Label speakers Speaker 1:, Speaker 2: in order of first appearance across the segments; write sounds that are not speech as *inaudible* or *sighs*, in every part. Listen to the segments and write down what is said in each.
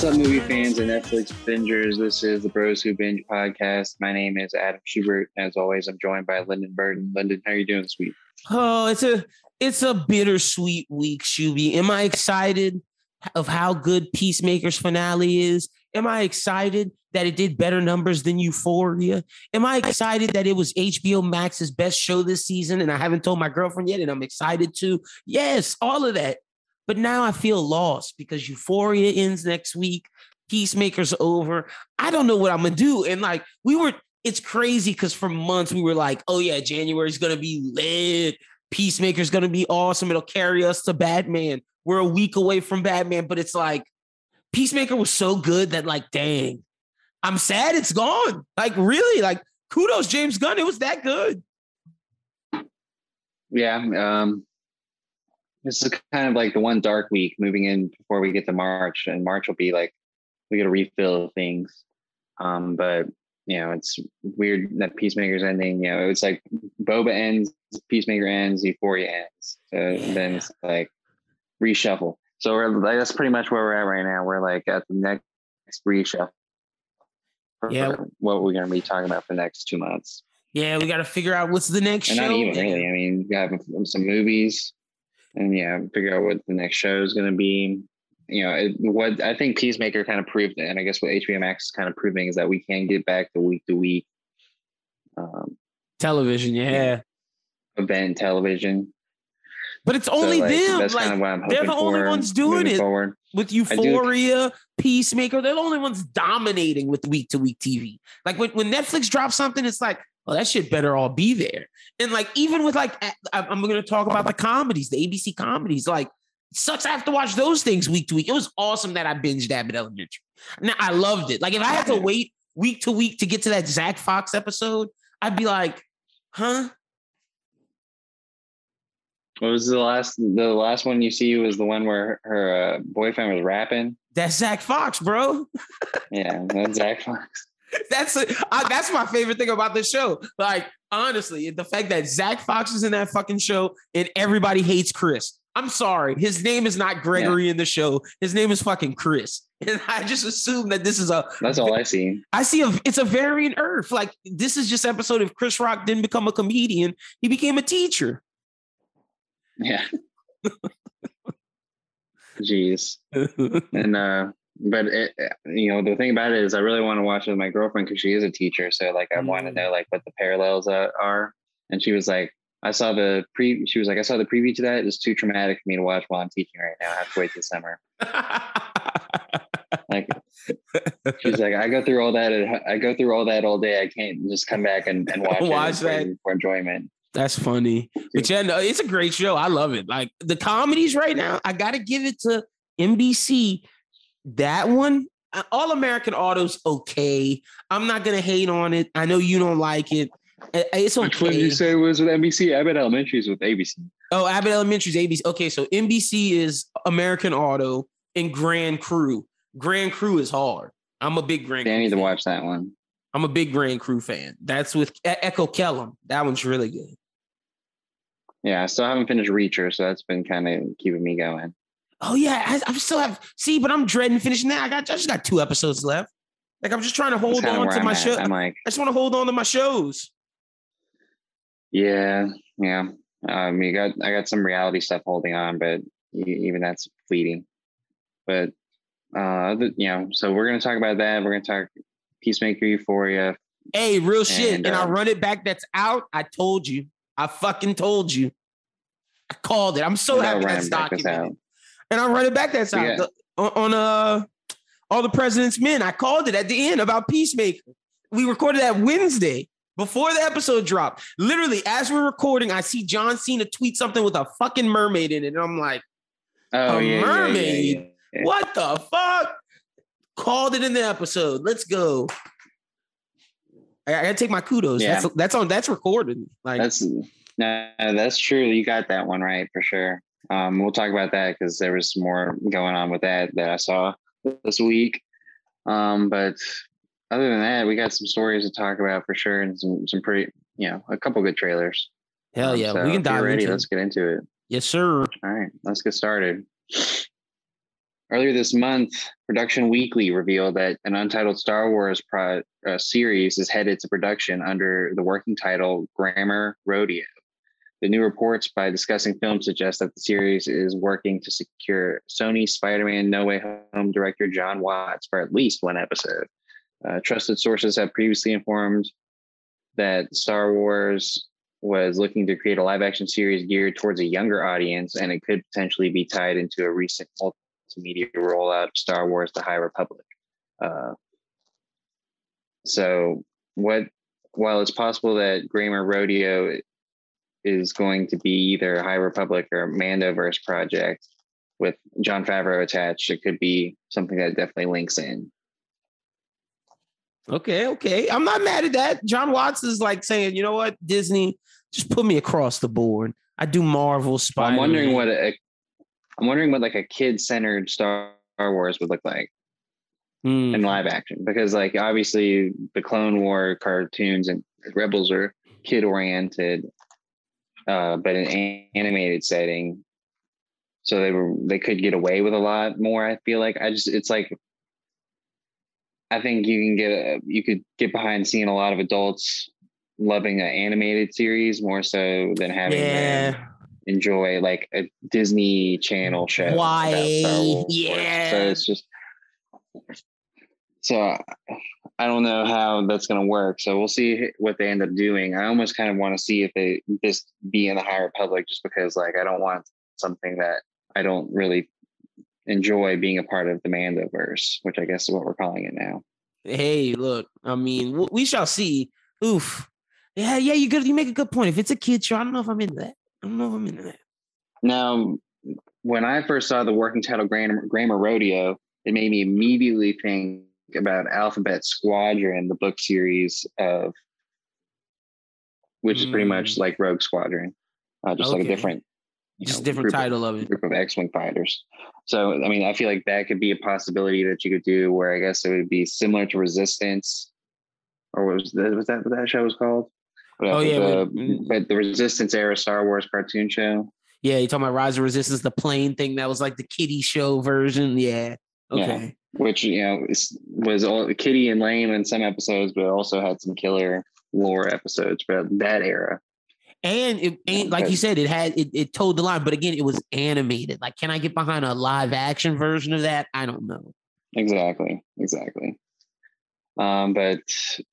Speaker 1: What's up, movie fans and Netflix bingers? This is the Bros Who Binge podcast. My name is Adam Schubert. As always, I'm joined by Lyndon Burton. Lyndon, how are you doing this week?
Speaker 2: Oh, it's a it's a bittersweet week, Shuby. Am I excited of how good Peacemaker's finale is? Am I excited that it did better numbers than Euphoria? Am I excited that it was HBO Max's best show this season? And I haven't told my girlfriend yet, and I'm excited to. Yes, all of that. But now I feel lost because Euphoria ends next week. Peacemaker's over. I don't know what I'm gonna do. And like we were, it's crazy because for months we were like, oh yeah, January's gonna be lit. Peacemaker's gonna be awesome. It'll carry us to Batman. We're a week away from Batman, but it's like Peacemaker was so good that like, dang, I'm sad it's gone. Like really, like kudos James Gunn. It was that good.
Speaker 1: Yeah, um, this is kind of like the one dark week moving in before we get to March, and March will be like we get a refill things. Um, but you know, it's weird that Peacemaker's ending. You know, it's like Boba ends, Peacemaker ends, Euphoria ends. So yeah. then it's like reshuffle. So we're like, that's pretty much where we're at right now. We're like at the next reshuffle.
Speaker 2: Yeah.
Speaker 1: What we're going to be talking about for the next two months.
Speaker 2: Yeah, we got to figure out what's the next
Speaker 1: and
Speaker 2: show.
Speaker 1: Not even really. I mean, we have some movies, and yeah, figure out what the next show is going to be. You know, it, what I think Peacemaker kind of proved, and I guess what HBO Max is kind of proving is that we can get back to week to week
Speaker 2: um, television. Yeah,
Speaker 1: event television.
Speaker 2: But it's only so, like, them.
Speaker 1: That's
Speaker 2: like,
Speaker 1: kind of what I'm hoping
Speaker 2: they're the only ones doing it
Speaker 1: forward.
Speaker 2: with Euphoria, Peacemaker. They're the only ones dominating with week to week TV. Like when, when Netflix drops something, it's like, well, that shit better all be there. And like even with like, I'm going to talk about the comedies, the ABC comedies. Like, sucks. I have to watch those things week to week. It was awesome that I binged Abbott Elementary. Now I loved it. Like if I had to wait week to week to get to that Zach Fox episode, I'd be like, huh?
Speaker 1: What was the last? The last one you see was the one where her, her uh, boyfriend was rapping.
Speaker 2: That's Zach Fox, bro. *laughs*
Speaker 1: yeah, that's Zach Fox. *laughs*
Speaker 2: That's a, I, that's my favorite thing about the show. Like honestly, the fact that Zach Fox is in that fucking show and everybody hates Chris. I'm sorry, his name is not Gregory yeah. in the show. His name is fucking Chris, *laughs* and I just assume that this is a.
Speaker 1: That's all I see.
Speaker 2: I see a. It's a variant Earth. Like this is just episode. If Chris Rock didn't become a comedian, he became a teacher.
Speaker 1: Yeah. *laughs* Jeez. and uh but it, you know the thing about it is I really want to watch it with my girlfriend because she is a teacher. So like I mm. want to know like what the parallels are. And she was like, I saw the pre. She was like, I saw the preview to that. It's too traumatic for me to watch while I'm teaching right now. I have to wait till summer. *laughs* like she's like, I go through all that. I go through all that all day. I can't just come back and, and watch,
Speaker 2: watch
Speaker 1: it that. for enjoyment.
Speaker 2: That's funny. But yeah, no, it's a great show. I love it. Like the comedies right now, I gotta give it to NBC. That one, uh, All American Auto's okay. I'm not gonna hate on it. I know you don't like it. It's okay.
Speaker 1: Which one did you say was with NBC? Abbott Elementary is with ABC.
Speaker 2: Oh, Abbott Elementary is ABC. Okay, so NBC is American Auto and Grand Crew. Grand Crew is hard. I'm a big Grand.
Speaker 1: I need to watch that one.
Speaker 2: I'm a big Grand Crew fan. That's with Echo Kellum. That one's really good.
Speaker 1: Yeah, I still haven't finished Reacher, so that's been kind of keeping me going.
Speaker 2: Oh yeah, I, I, still have. See, but I'm dreading finishing that. I got I just got two episodes left. Like I'm just trying to hold on to I'm my show. I'm like, I just want to hold on to my shows.
Speaker 1: Yeah, yeah. Um, you got I got some reality stuff holding on, but even that's fleeting. But uh, you know, so we're gonna talk about that. We're gonna talk Peacemaker Euphoria.
Speaker 2: Hey, real shit. And, and I uh, run it back. That's out. I told you. I fucking told you. I called it. I'm so happy that's documented. And I run it back that's out yeah. on, on uh all the president's men. I called it at the end about Peacemaker. We recorded that Wednesday before the episode dropped. Literally, as we're recording, I see John Cena tweet something with a fucking mermaid in it, and I'm like, oh, a yeah, mermaid? Yeah, what the fuck? Called it in the episode. Let's go. I, I gotta take my kudos. Yeah. That's that's on that's recorded. Like
Speaker 1: that's no, that's true. You got that one right for sure. Um, we'll talk about that because there was more going on with that that I saw this week. Um, but other than that, we got some stories to talk about for sure, and some some pretty, you know, a couple good trailers.
Speaker 2: Hell yeah, um, so we can dive
Speaker 1: ready.
Speaker 2: Into
Speaker 1: let's get into it.
Speaker 2: Yes, sir.
Speaker 1: All right, let's get started. earlier this month, Production Weekly revealed that an untitled Star Wars pro, uh, series is headed to production under the working title Grammar Rodeo. The new reports by discussing film suggest that the series is working to secure Sony Spider Man No Way Home director Jon Watts for at least one episode. Uh, trusted sources have previously informed that Star Wars was looking to create a live action series geared towards a younger audience, and it could potentially be tied into a recent multimedia rollout of Star Wars The High Republic. Uh, so, what while it's possible that Grammar Rodeo is going to be either High Republic or Mandoverse project with Jon Favreau attached, it could be something that definitely links in.
Speaker 2: Okay, okay. I'm not mad at that. Jon Watts is like saying, you know what, Disney, just put me across the board. I do Marvel, Spider.
Speaker 1: I'm wondering what a, I'm wondering what like a kid-centered Star Wars would look like mm. in live action, because like obviously the Clone War cartoons and Rebels are kid-oriented, uh, but in animated setting, so they were they could get away with a lot more. I feel like I just it's like I think you can get a, you could get behind seeing a lot of adults loving an animated series more so than having yeah. them enjoy like a Disney Channel show.
Speaker 2: Why? Yeah.
Speaker 1: So it's just so I don't know how that's going to work. So we'll see what they end up doing. I almost kind of want to see if they just be in the higher Republic, just because like I don't want something that I don't really enjoy being a part of the Mandoverse, which I guess is what we're calling it now.
Speaker 2: Hey, look, I mean, we shall see. Oof. Yeah, yeah, you good. You make a good point. If it's a kid show, I don't know if I'm into that. I don't know if I'm into that.
Speaker 1: Now, when I first saw the working title Grammar, Grammar Rodeo, it made me immediately think about Alphabet Squadron, the book series of, which mm. is pretty much mm. like Rogue Squadron, uh, just okay. like a different
Speaker 2: just know, different title
Speaker 1: of,
Speaker 2: of it.
Speaker 1: Group of X-wing fighters. So I mean, I feel like that could be a possibility that you could do, where I guess it would be similar to Resistance, or was that was that what that show was called?
Speaker 2: oh yeah,
Speaker 1: the, but, but the Resistance era Star Wars cartoon show.
Speaker 2: Yeah, you talking about Rise of Resistance, the plane thing that was like the kiddie show version. Yeah. Okay.
Speaker 1: Which you know was all kitty and lame in some episodes, but also had some killer lore episodes for that era.
Speaker 2: And it ain't like you said it had it, it told the line but again it was animated. Like can i get behind a live action version of that? I don't know.
Speaker 1: Exactly exactly. Um, but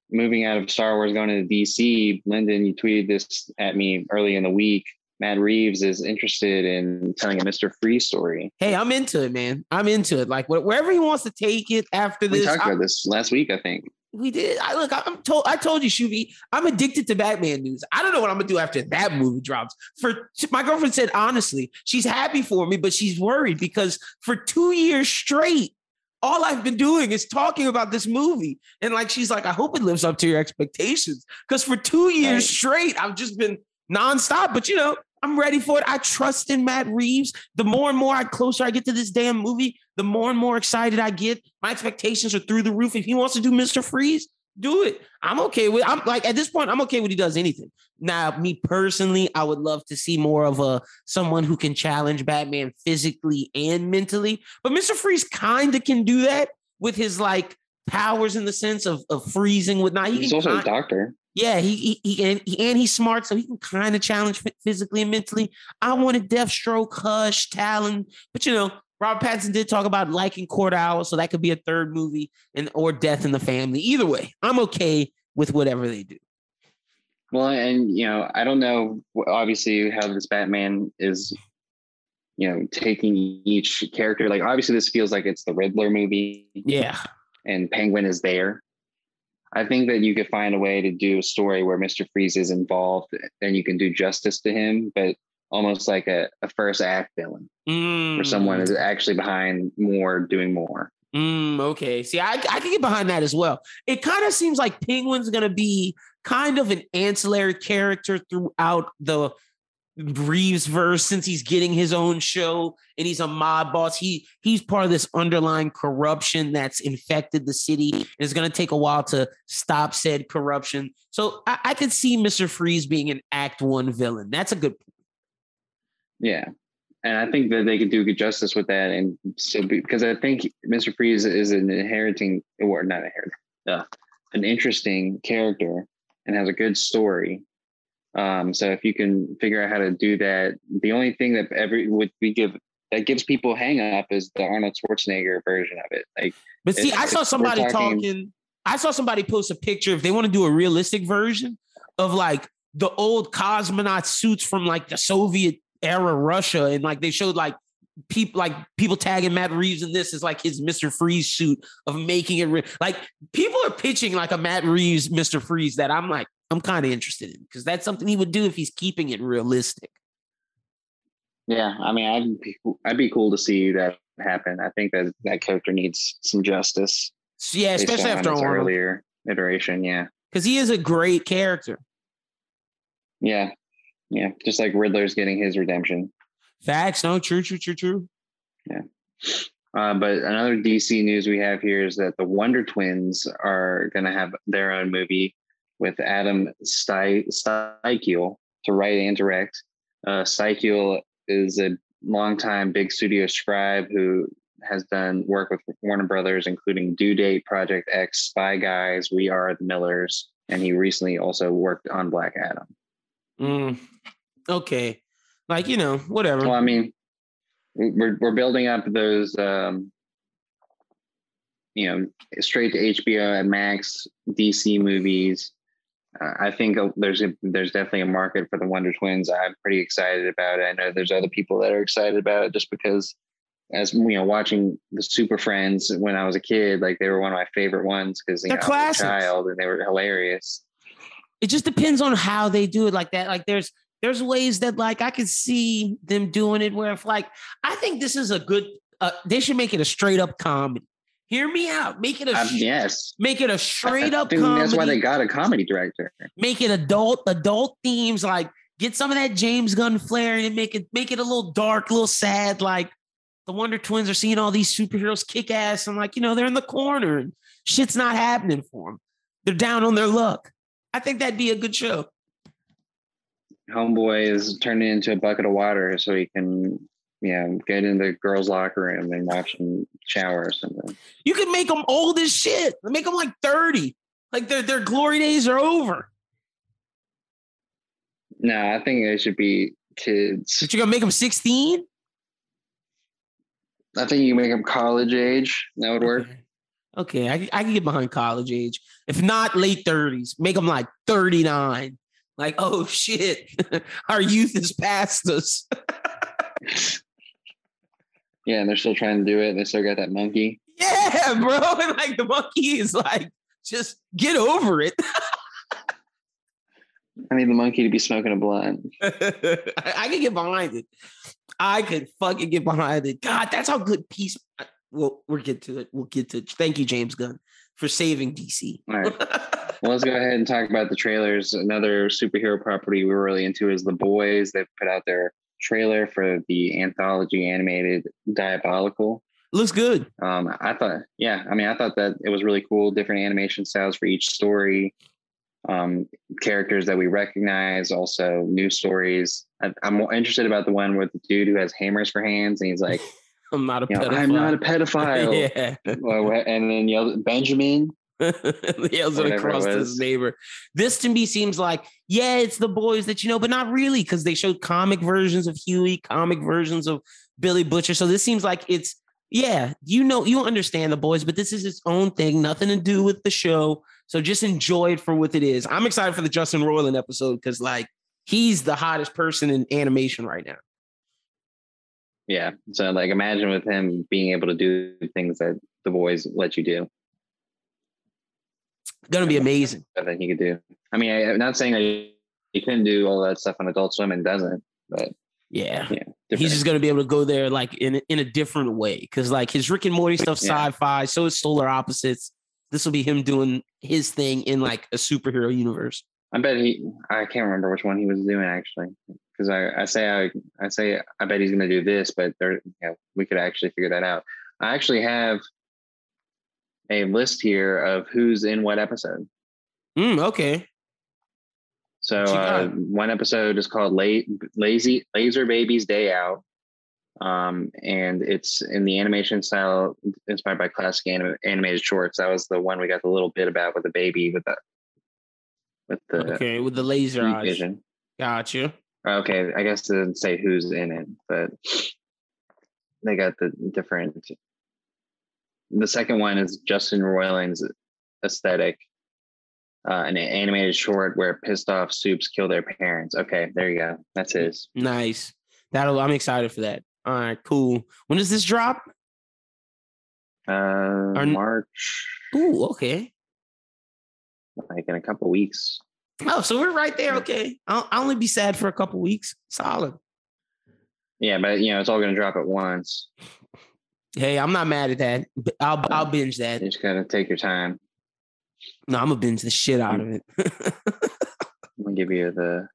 Speaker 1: moving out of star wars going to dc lyndon you tweeted this at me early in the week matt reeves is interested in telling a mr Freeze story
Speaker 2: hey i'm into it man i'm into it like wherever he wants to take it after this
Speaker 1: we talked I, about this last week i think
Speaker 2: we did. I look. I'm told. I told you, Shuvi. I'm addicted to Batman news. I don't know what I'm gonna do after that movie drops. For my girlfriend said honestly, she's happy for me, but she's worried because for two years straight, all I've been doing is talking about this movie. And like, she's like, I hope it lives up to your expectations. Because for two years right. straight, I've just been nonstop. But you know, I'm ready for it. I trust in Matt Reeves. The more and more I closer I get to this damn movie, the more and more excited I get. My expectations are through the roof. If he wants to do Mr. Freeze, do it. I'm okay with I'm like at this point, I'm okay with he does anything. Now, me personally, I would love to see more of a someone who can challenge Batman physically and mentally. But Mr. Freeze kind of can do that with his like powers in the sense of, of freezing with not.
Speaker 1: He He's also kinda, a doctor.
Speaker 2: Yeah, he, he, he and, and he's smart, so he can kind of challenge physically and mentally. I wanted Deathstroke, Hush, Talon, but you know, Robert Pattinson did talk about liking Court Owl, so that could be a third movie, and or Death in the Family. Either way, I'm okay with whatever they do.
Speaker 1: Well, and you know, I don't know, obviously, how this Batman is, you know, taking each character. Like, obviously, this feels like it's the Riddler movie.
Speaker 2: Yeah.
Speaker 1: And Penguin is there. I think that you could find a way to do a story where Mr. Freeze is involved and you can do justice to him, but almost like a, a first act villain mm. where someone is actually behind more doing more.
Speaker 2: Mm, okay. See, I, I can get behind that as well. It kind of seems like Penguin's going to be kind of an ancillary character throughout the Reeves verse since he's getting his own show and he's a mob boss. He he's part of this underlying corruption that's infected the city. And it's gonna take a while to stop said corruption. So I, I could see Mr. Freeze being an act one villain. That's a good point.
Speaker 1: Yeah. and I think that they could do good justice with that. And so, because I think Mr. Freeze is an inheriting, or not inheriting, uh, an interesting character and has a good story. Um, so if you can figure out how to do that, the only thing that every would we give that gives people hang up is the Arnold Schwarzenegger version of it. Like,
Speaker 2: but see, I saw somebody talking, talking. I saw somebody post a picture if they want to do a realistic version of like the old cosmonaut suits from like the Soviet era Russia, and like they showed like people like people tagging Matt Reeves in this is like his Mr. Freeze suit of making it re- like people are pitching like a Matt Reeves Mr. Freeze that I'm like I'm kind of interested in because that's something he would do if he's keeping it realistic.
Speaker 1: Yeah, I mean, I'd be, I'd be cool to see that happen. I think that that character needs some justice.
Speaker 2: Yeah, especially after
Speaker 1: earlier iteration. Yeah,
Speaker 2: because he is a great character.
Speaker 1: Yeah, yeah, just like Riddler's getting his redemption.
Speaker 2: Facts. No, true, true, true, true.
Speaker 1: Yeah. Uh, but another DC news we have here is that the Wonder Twins are going to have their own movie with Adam Sztykiel to write and direct. Uh, Sztykiel is a longtime big studio scribe who has done work with Warner Brothers, including Due Date, Project X, Spy Guys, We Are the Millers, and he recently also worked on Black Adam.
Speaker 2: Mm, okay, like you know, whatever.
Speaker 1: Well, I mean, we're we're building up those, um, you know, straight to HBO and Max DC movies. Uh, I think there's a, there's definitely a market for the Wonder Twins. I'm pretty excited about it. I know there's other people that are excited about it just because, as you know, watching the Super Friends when I was a kid, like they were one of my favorite ones because you
Speaker 2: They're
Speaker 1: know,
Speaker 2: classics.
Speaker 1: I was a child and they were hilarious
Speaker 2: it just depends on how they do it like that. Like there's there's ways that like I could see them doing it where if like I think this is a good uh, they should make it a straight up comedy. Hear me out. Make it a
Speaker 1: um, yes.
Speaker 2: Make it a straight up comedy.
Speaker 1: That's why they got a comedy director.
Speaker 2: Make it adult adult themes like get some of that James Gunn flair and make it make it a little dark, a little sad like the Wonder Twins are seeing all these superheroes kick ass and like, you know, they're in the corner and shit's not happening for them. They're down on their luck. I think that'd be a good show.
Speaker 1: Homeboy is turning into a bucket of water so he can, know, get in the girls' locker room and watch them shower or something.
Speaker 2: You can make them old as shit. Make them like 30. Like their, their glory days are over.
Speaker 1: No, I think they should be kids.
Speaker 2: But you're to make them 16?
Speaker 1: I think you make them college age. That would work.
Speaker 2: Okay. Okay, I, I can get behind college age. If not late 30s, make them like 39. Like, oh shit, *laughs* our youth is past us. *laughs*
Speaker 1: yeah, and they're still trying to do it. They still got that monkey.
Speaker 2: Yeah, *laughs* bro. *laughs* And like the monkey is like, just get over it. *laughs*
Speaker 1: I need the monkey to be smoking a blunt.
Speaker 2: I, I can get behind it. I could fucking get behind it. God, that's how good peace uh, we'll we'll get to it. We'll get to it. Thank you, James Gunn, for saving DC.
Speaker 1: All right. well, let's go ahead and talk about the trailers. Another superhero property we're really into is The Boys. They've put out their trailer for the anthology animated Diabolical.
Speaker 2: Looks good.
Speaker 1: Um, I thought, yeah, I mean, I thought that it was really cool. Different animation styles for each story. Um, characters that we recognize, also new stories. I, I'm more interested about the one with the dude who has hammers for hands, and he's like, *laughs*
Speaker 2: I'm not a pedophile.
Speaker 1: I'm not a *laughs* pedophile. yeah. And then yelled Benjamin. *laughs*
Speaker 2: yells it across it his neighbor. This to me seems like, yeah, it's the boys that you know, but not really, because they showed comic versions of Huey, comic versions of Billy Butcher. So this seems like it's, yeah, you know, you understand the boys, but this is its own thing, nothing to do with the show. So just enjoy it for what it is. I'm excited for the Justin Roiland episode because, like, he's the hottest person in animation right now.
Speaker 1: Yeah. So like imagine with him being able to do things that the boys let you do.
Speaker 2: Gonna be amazing.
Speaker 1: I think he could do. I mean, I, am not saying that he couldn't do all that stuff on Adult Swim and doesn't, but
Speaker 2: yeah, yeah, he's just gonna be able to go there like in in a different way because like his Rick and Morty stuff, yeah. sci-fi, so is Solar Opposites. This will be him doing his thing in like a superhero universe.
Speaker 1: I bet he. I can't remember which one he was doing actually because I, I say I, I say I bet he's going to do this, but there, know, we could actually figure that out. I actually have a list here of who's in what episode.
Speaker 2: Mm, okay.
Speaker 1: So uh, one episode is called Late Lazy Laser Baby's Day Out. Um, and it's in the animation style inspired by classic anim- animated shorts. That was the one we got the little bit about with the baby with the with the
Speaker 2: Okay, with the laser eyes.
Speaker 1: vision.
Speaker 2: Gotcha.
Speaker 1: Okay, I guess it didn't say who's in it, but they got the different. The second one is Justin Roiland's aesthetic, uh, an animated short where pissed off soups kill their parents. Okay, there you go. That's his.
Speaker 2: Nice. That'll I'm excited for that. All right, cool. When does this drop?
Speaker 1: Uh,
Speaker 2: Are-
Speaker 1: March,
Speaker 2: Ooh, okay.
Speaker 1: like in a couple weeks.
Speaker 2: Oh, so we're right there. Okay. I'll, I'll only be sad for a couple weeks. Solid.
Speaker 1: Yeah, but you know it's all going to drop at once.
Speaker 2: Hey, I'm not mad at that. I'll I'll binge that.
Speaker 1: You just got to take your time.
Speaker 2: No, I'm gonna binge the shit out of it. *laughs*
Speaker 1: I'm gonna give you the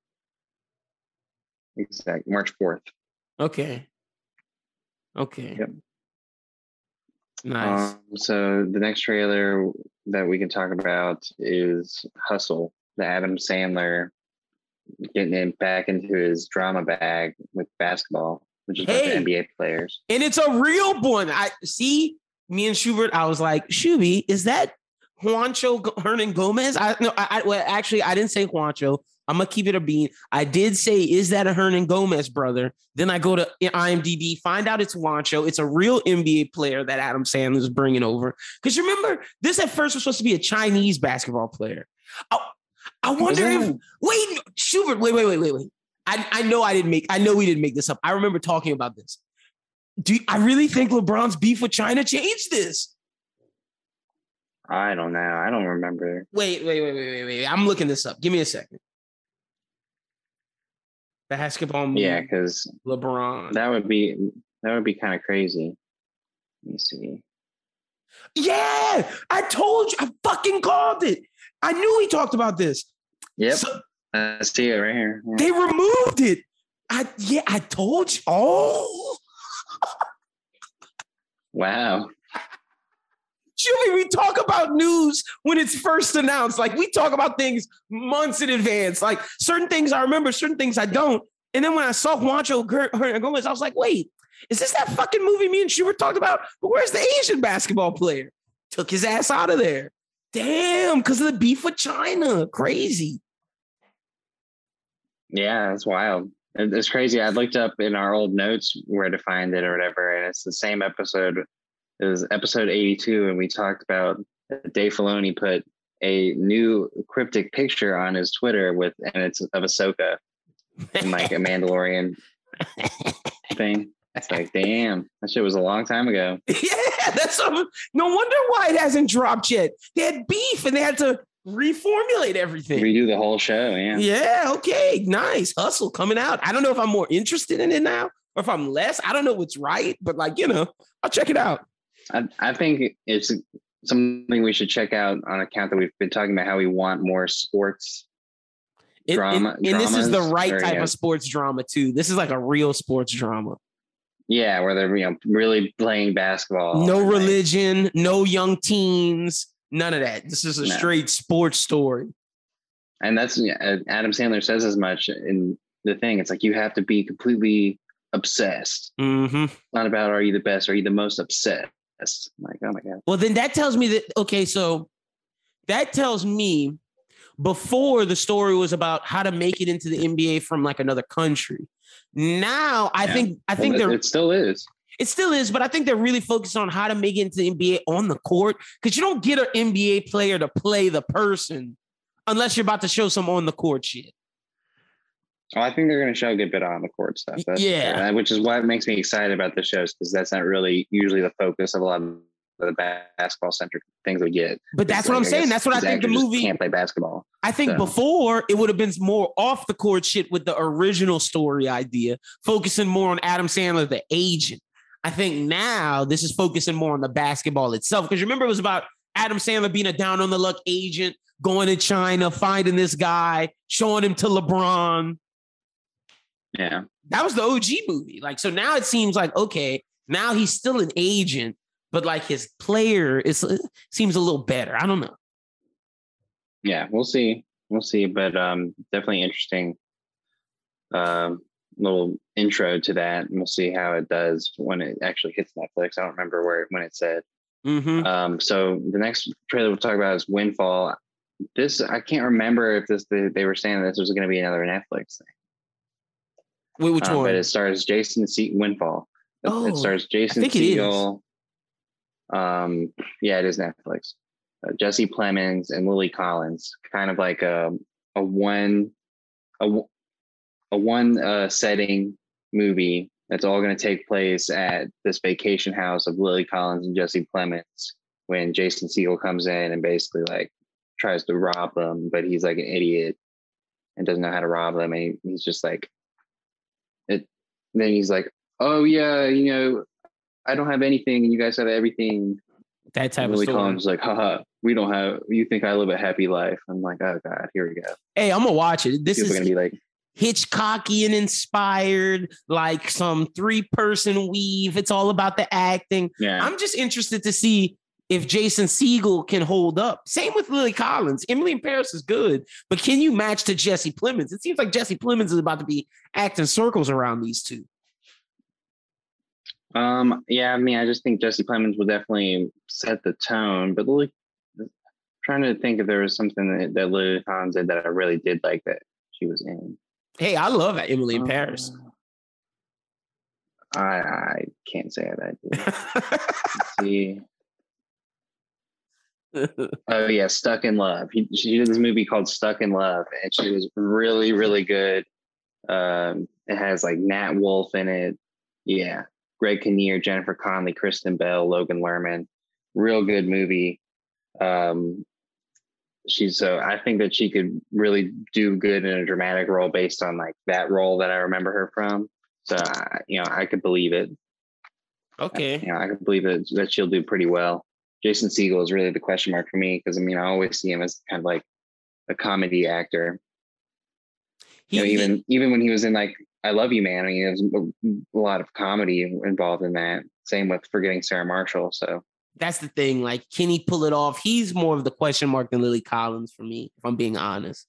Speaker 1: exact March fourth.
Speaker 2: okay. Okay.
Speaker 1: Yep.
Speaker 2: Nice.
Speaker 1: Um, so the next trailer that we can talk about is Hustle, the Adam Sandler getting in back into his drama bag with basketball, which is
Speaker 2: Hey.
Speaker 1: about the NBA players.
Speaker 2: and it's a real one. I see me and Schubert. I was like, Shuby, is that Juancho Hernangomez? I no, I, I well, actually I didn't say Juancho. I'm gonna keep it a bean. I did say, is that a Hernangomez brother? Then I go to IMDb, find out it's Juancho. It's a real NBA player that Adam Sandler is bringing over. Because remember, this at first was supposed to be a Chinese basketball player. I, I wonder if wait, Schubert, wait, wait, wait, wait, wait. I, I know I didn't make I know we didn't make this up. I remember talking about this. Do you, I really think LeBron's beef with China changed this?
Speaker 1: I don't know. I don't remember.
Speaker 2: Wait, wait, wait, wait, wait, wait. I'm looking this up. Give me a second. Basketball move,
Speaker 1: Yeah, because
Speaker 2: LeBron.
Speaker 1: that would be that would be kind of crazy. Let me see.
Speaker 2: yeah, I told you. I fucking called it. I knew he talked about this.
Speaker 1: Yep,
Speaker 2: So
Speaker 1: I see it right here. Yeah.
Speaker 2: they removed it. I yeah, I told you. Oh,
Speaker 1: Wow.
Speaker 2: Julie, we talk about news when it's first announced. Like we talk about things months in advance. Like certain things I remember, certain things I don't. And then when I saw Juancho Gomez, I was like, wait, is this that fucking movie me and Schubert talked about? But where's the Asian basketball player? Took his ass out of there. Damn, because of the beef with China. Crazy.
Speaker 1: Yeah, that's wild. It's crazy. I looked up in our old notes where to find it or whatever, and it's the same episode. It was episode 82, and we talked about Dave Filoni put a new cryptic picture on his Twitter with, and it's of Ahsoka in like a Mandalorian *laughs* thing. It's like, damn, that shit was a long time ago. *laughs*
Speaker 2: yeah, that's some, no wonder why it hasn't dropped yet. They had beef and they had to reformulate everything.
Speaker 1: Redo the whole show. Yeah.
Speaker 2: Yeah, okay, nice. Hustle coming out. I don't know if I'm more interested in it now or if I'm less. I don't know what's right, but like, you know, I'll check it out.
Speaker 1: I, I think it's something we should check out on account that we've been talking about how we want more sports
Speaker 2: It-
Speaker 1: Drama-
Speaker 2: and, and this is the right
Speaker 1: or,
Speaker 2: type
Speaker 1: yeah.
Speaker 2: of sports drama, too. This is like a real sports drama.
Speaker 1: Yeah, where they're you know really playing basketball.
Speaker 2: no
Speaker 1: and, like,
Speaker 2: religion, no young teens, none of that. This is a
Speaker 1: No.
Speaker 2: straight sports story.
Speaker 1: and that's Adam Sandler says as much in the thing. It's like you have to be completely obsessed.
Speaker 2: hmm
Speaker 1: not about are you the best, are you the most obsessed? Like, oh my god.
Speaker 2: Well, then that tells me that, okay, so that tells me before the story was about how to make it into the NBA from like another country. Now I
Speaker 1: Yeah.
Speaker 2: think I think
Speaker 1: it,
Speaker 2: they're
Speaker 1: it still is.
Speaker 2: It still is, but I think they're really focused on how to make it into the NBA on the court because you don't get an NBA player to play the person unless you're about to show some on the court shit.
Speaker 1: Oh, I think they're going to show a good bit on the court stuff. That's
Speaker 2: Yeah.
Speaker 1: Uh, which is what makes me excited about the shows because that's not really usually the focus of a lot of the basketball centric things we get.
Speaker 2: But that's what I'm saying. That's what I think the movie.
Speaker 1: can't play basketball.
Speaker 2: I think
Speaker 1: so.
Speaker 2: before it would have been more off the court shit with the original story idea, focusing more on Adam Sandler, the agent. I think now this is focusing more on the basketball itself. Because remember, it was about Adam Sandler being a down on the luck agent, going to China, finding this guy, showing him to LeBron.
Speaker 1: Yeah.
Speaker 2: That was the OG movie. Like, so now it seems like, okay, now he's still an agent, but like his player is seems a little better. I don't know.
Speaker 1: Yeah. We'll see. We'll see. But um definitely interesting. Um little intro to that, and we'll see how it does when it actually hits Netflix. I don't remember where when it said.
Speaker 2: Mm-hmm.
Speaker 1: Um, so the next trailer we'll talk about is Windfall. This I can't remember if this they, they were saying this was going to be another Netflix thing.
Speaker 2: Wait, which
Speaker 1: Um,
Speaker 2: one?
Speaker 1: But it stars Jason Se- Windfall. It,
Speaker 2: Oh,
Speaker 1: it stars Jason
Speaker 2: think it is.
Speaker 1: Segel. Um, yeah, it is Netflix. Uh, Jesse Plemons and Lily Collins, kind of like a a one a, a one uh, setting movie that's all going to take place at this vacation house of Lily Collins and Jesse Plemons when Jason Segel comes in and basically like tries to rob them, but he's like an idiot and doesn't know how to rob them, and he, he's just like it. Then he's like, "Oh yeah, you know, I don't have anything, and you guys have everything."
Speaker 2: that type
Speaker 1: And
Speaker 2: of
Speaker 1: Lily
Speaker 2: story.
Speaker 1: Collins is like, haha, we don't have, you think I live a happy life. I'm like, oh God, here we go.
Speaker 2: Hey, I'm gonna watch it. This
Speaker 1: People
Speaker 2: is
Speaker 1: going to be like,
Speaker 2: Hitchcockian inspired, like some three person weave. It's all about the acting.
Speaker 1: yeah,
Speaker 2: I'm just interested to see if Jason Segel can hold up. Same with Lily Collins. Emily in Paris is good, but can you match to Jesse Plemons? It seems like Jesse Plemons is about to be acting circles around these two.
Speaker 1: um, yeah, I mean, I just think Jesse Plemons will definitely set the tone, but Lily, trying to think if there was something that, that Lily Collins did that I really did like that she was in.
Speaker 2: Hey, I love Emily in Paris.
Speaker 1: Uh, I, I can't say that. *laughs* See. Oh yeah, Stuck in Love. He, she did this movie called Stuck in Love, and she was really, really good. Um, it has like Nat Wolff in it. Yeah, Greg Kinnear, Jennifer Connelly, Kristen Bell, Logan Lerman. Real good movie. Um, she's so I think that she could really do good in a dramatic role based on like that role that I remember her from. So I, you know, I could believe it.
Speaker 2: okay.
Speaker 1: You know, I could believe it, that she'll do pretty well. Jason Segel is really the question mark for me because I mean I always see him as kind of like a comedy actor.
Speaker 2: He,
Speaker 1: you know, even even when he was in like I Love You Man, I mean, there's a lot of comedy involved in that. Same with Forgetting Sarah Marshall. So
Speaker 2: that's the thing. Like, can he pull it off? He's more of the question mark than Lily Collins for me, if I'm being honest.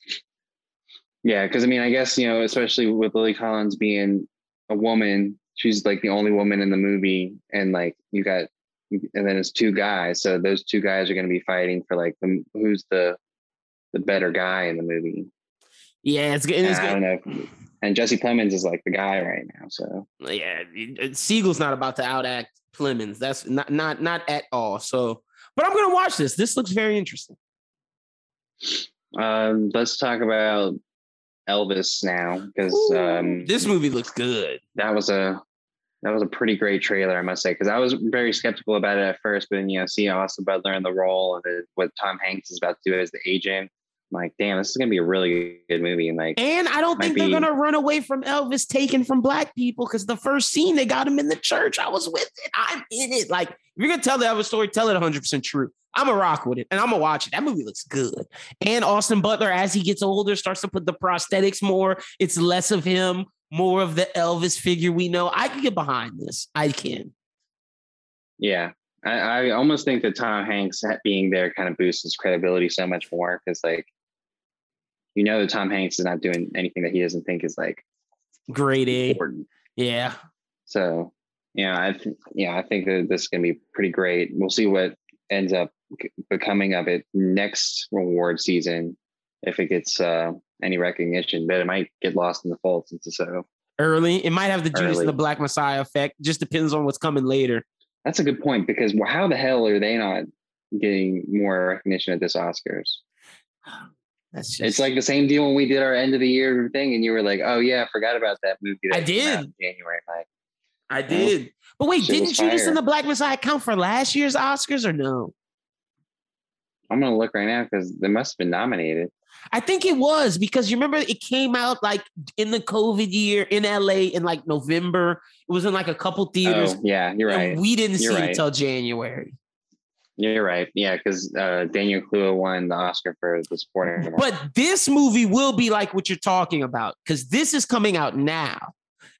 Speaker 1: yeah, because I mean I guess you know especially with Lily Collins being a woman, she's like the only woman in the movie, and like you got and then it's two guys, so those two guys are going to be fighting for like the who's the the better guy in the movie.
Speaker 2: Yeah, it's good.
Speaker 1: And
Speaker 2: It's
Speaker 1: I don't know. And Jesse Plemons is like the guy right now. So
Speaker 2: yeah, Segel's not about to outact Plemons. That's not not not at all. So, but I'm gonna watch this. This looks very interesting.
Speaker 1: um, let's talk about Elvis now because um,
Speaker 2: this movie looks good.
Speaker 1: that was a that was a pretty great trailer, I must say. Because I was very skeptical about it at first, but then you know, see Austin Butler in the role and what Tom Hanks is about to do as the agent, like, damn, this is gonna be a really good movie. And like,
Speaker 2: And I don't think they're gonna run away from Elvis taken from black people because the first scene they got him in the church. I was with it. I'm in it. Like if you're gonna tell the Elvis story, tell it 100 percent true. I'm a rock with it, and I'm gonna watch it. That movie looks good. And Austin Butler, as he gets older, starts to put the prosthetics more. It's less of him, more of the Elvis figure we know. I can get behind this. I can.
Speaker 1: yeah. I, I almost think that Tom Hanks being there kind of boosts his credibility so much more because, like, you know, that Tom Hanks is not doing anything that he doesn't think is like
Speaker 2: Grade A.
Speaker 1: important.
Speaker 2: Yeah.
Speaker 1: So, yeah, I th- yeah, I think that this is gonna be pretty great. We'll see what ends up becoming of it next reward season if it gets uh, any recognition, but it might get lost in the fold since it's so.
Speaker 2: Early. It might have the Judas and the Black Messiah effect. Just depends on what's coming later.
Speaker 1: That's a good point because how the hell are they not getting more recognition at this Oscars? *sighs*
Speaker 2: That's just
Speaker 1: It's like the same deal when we did our end of the year thing, and you were like, "Oh yeah, I forgot about that movie." That
Speaker 2: I did.
Speaker 1: January. Like,
Speaker 2: I did. But wait,
Speaker 1: Shit
Speaker 2: didn't Judas and the Black Messiah count for last year's Oscars or no?
Speaker 1: I'm gonna look right now because they must have been nominated.
Speaker 2: I think it was because you remember it came out like in the COVID year in LA in like November. It was in like a couple theaters.
Speaker 1: Oh yeah, you're right.
Speaker 2: we didn't
Speaker 1: You're
Speaker 2: see it until January.
Speaker 1: You're right. Yeah, because uh, Daniel Kaluuya won the Oscar for the supporting.
Speaker 2: But this movie will be like what you're talking about because this is coming out now.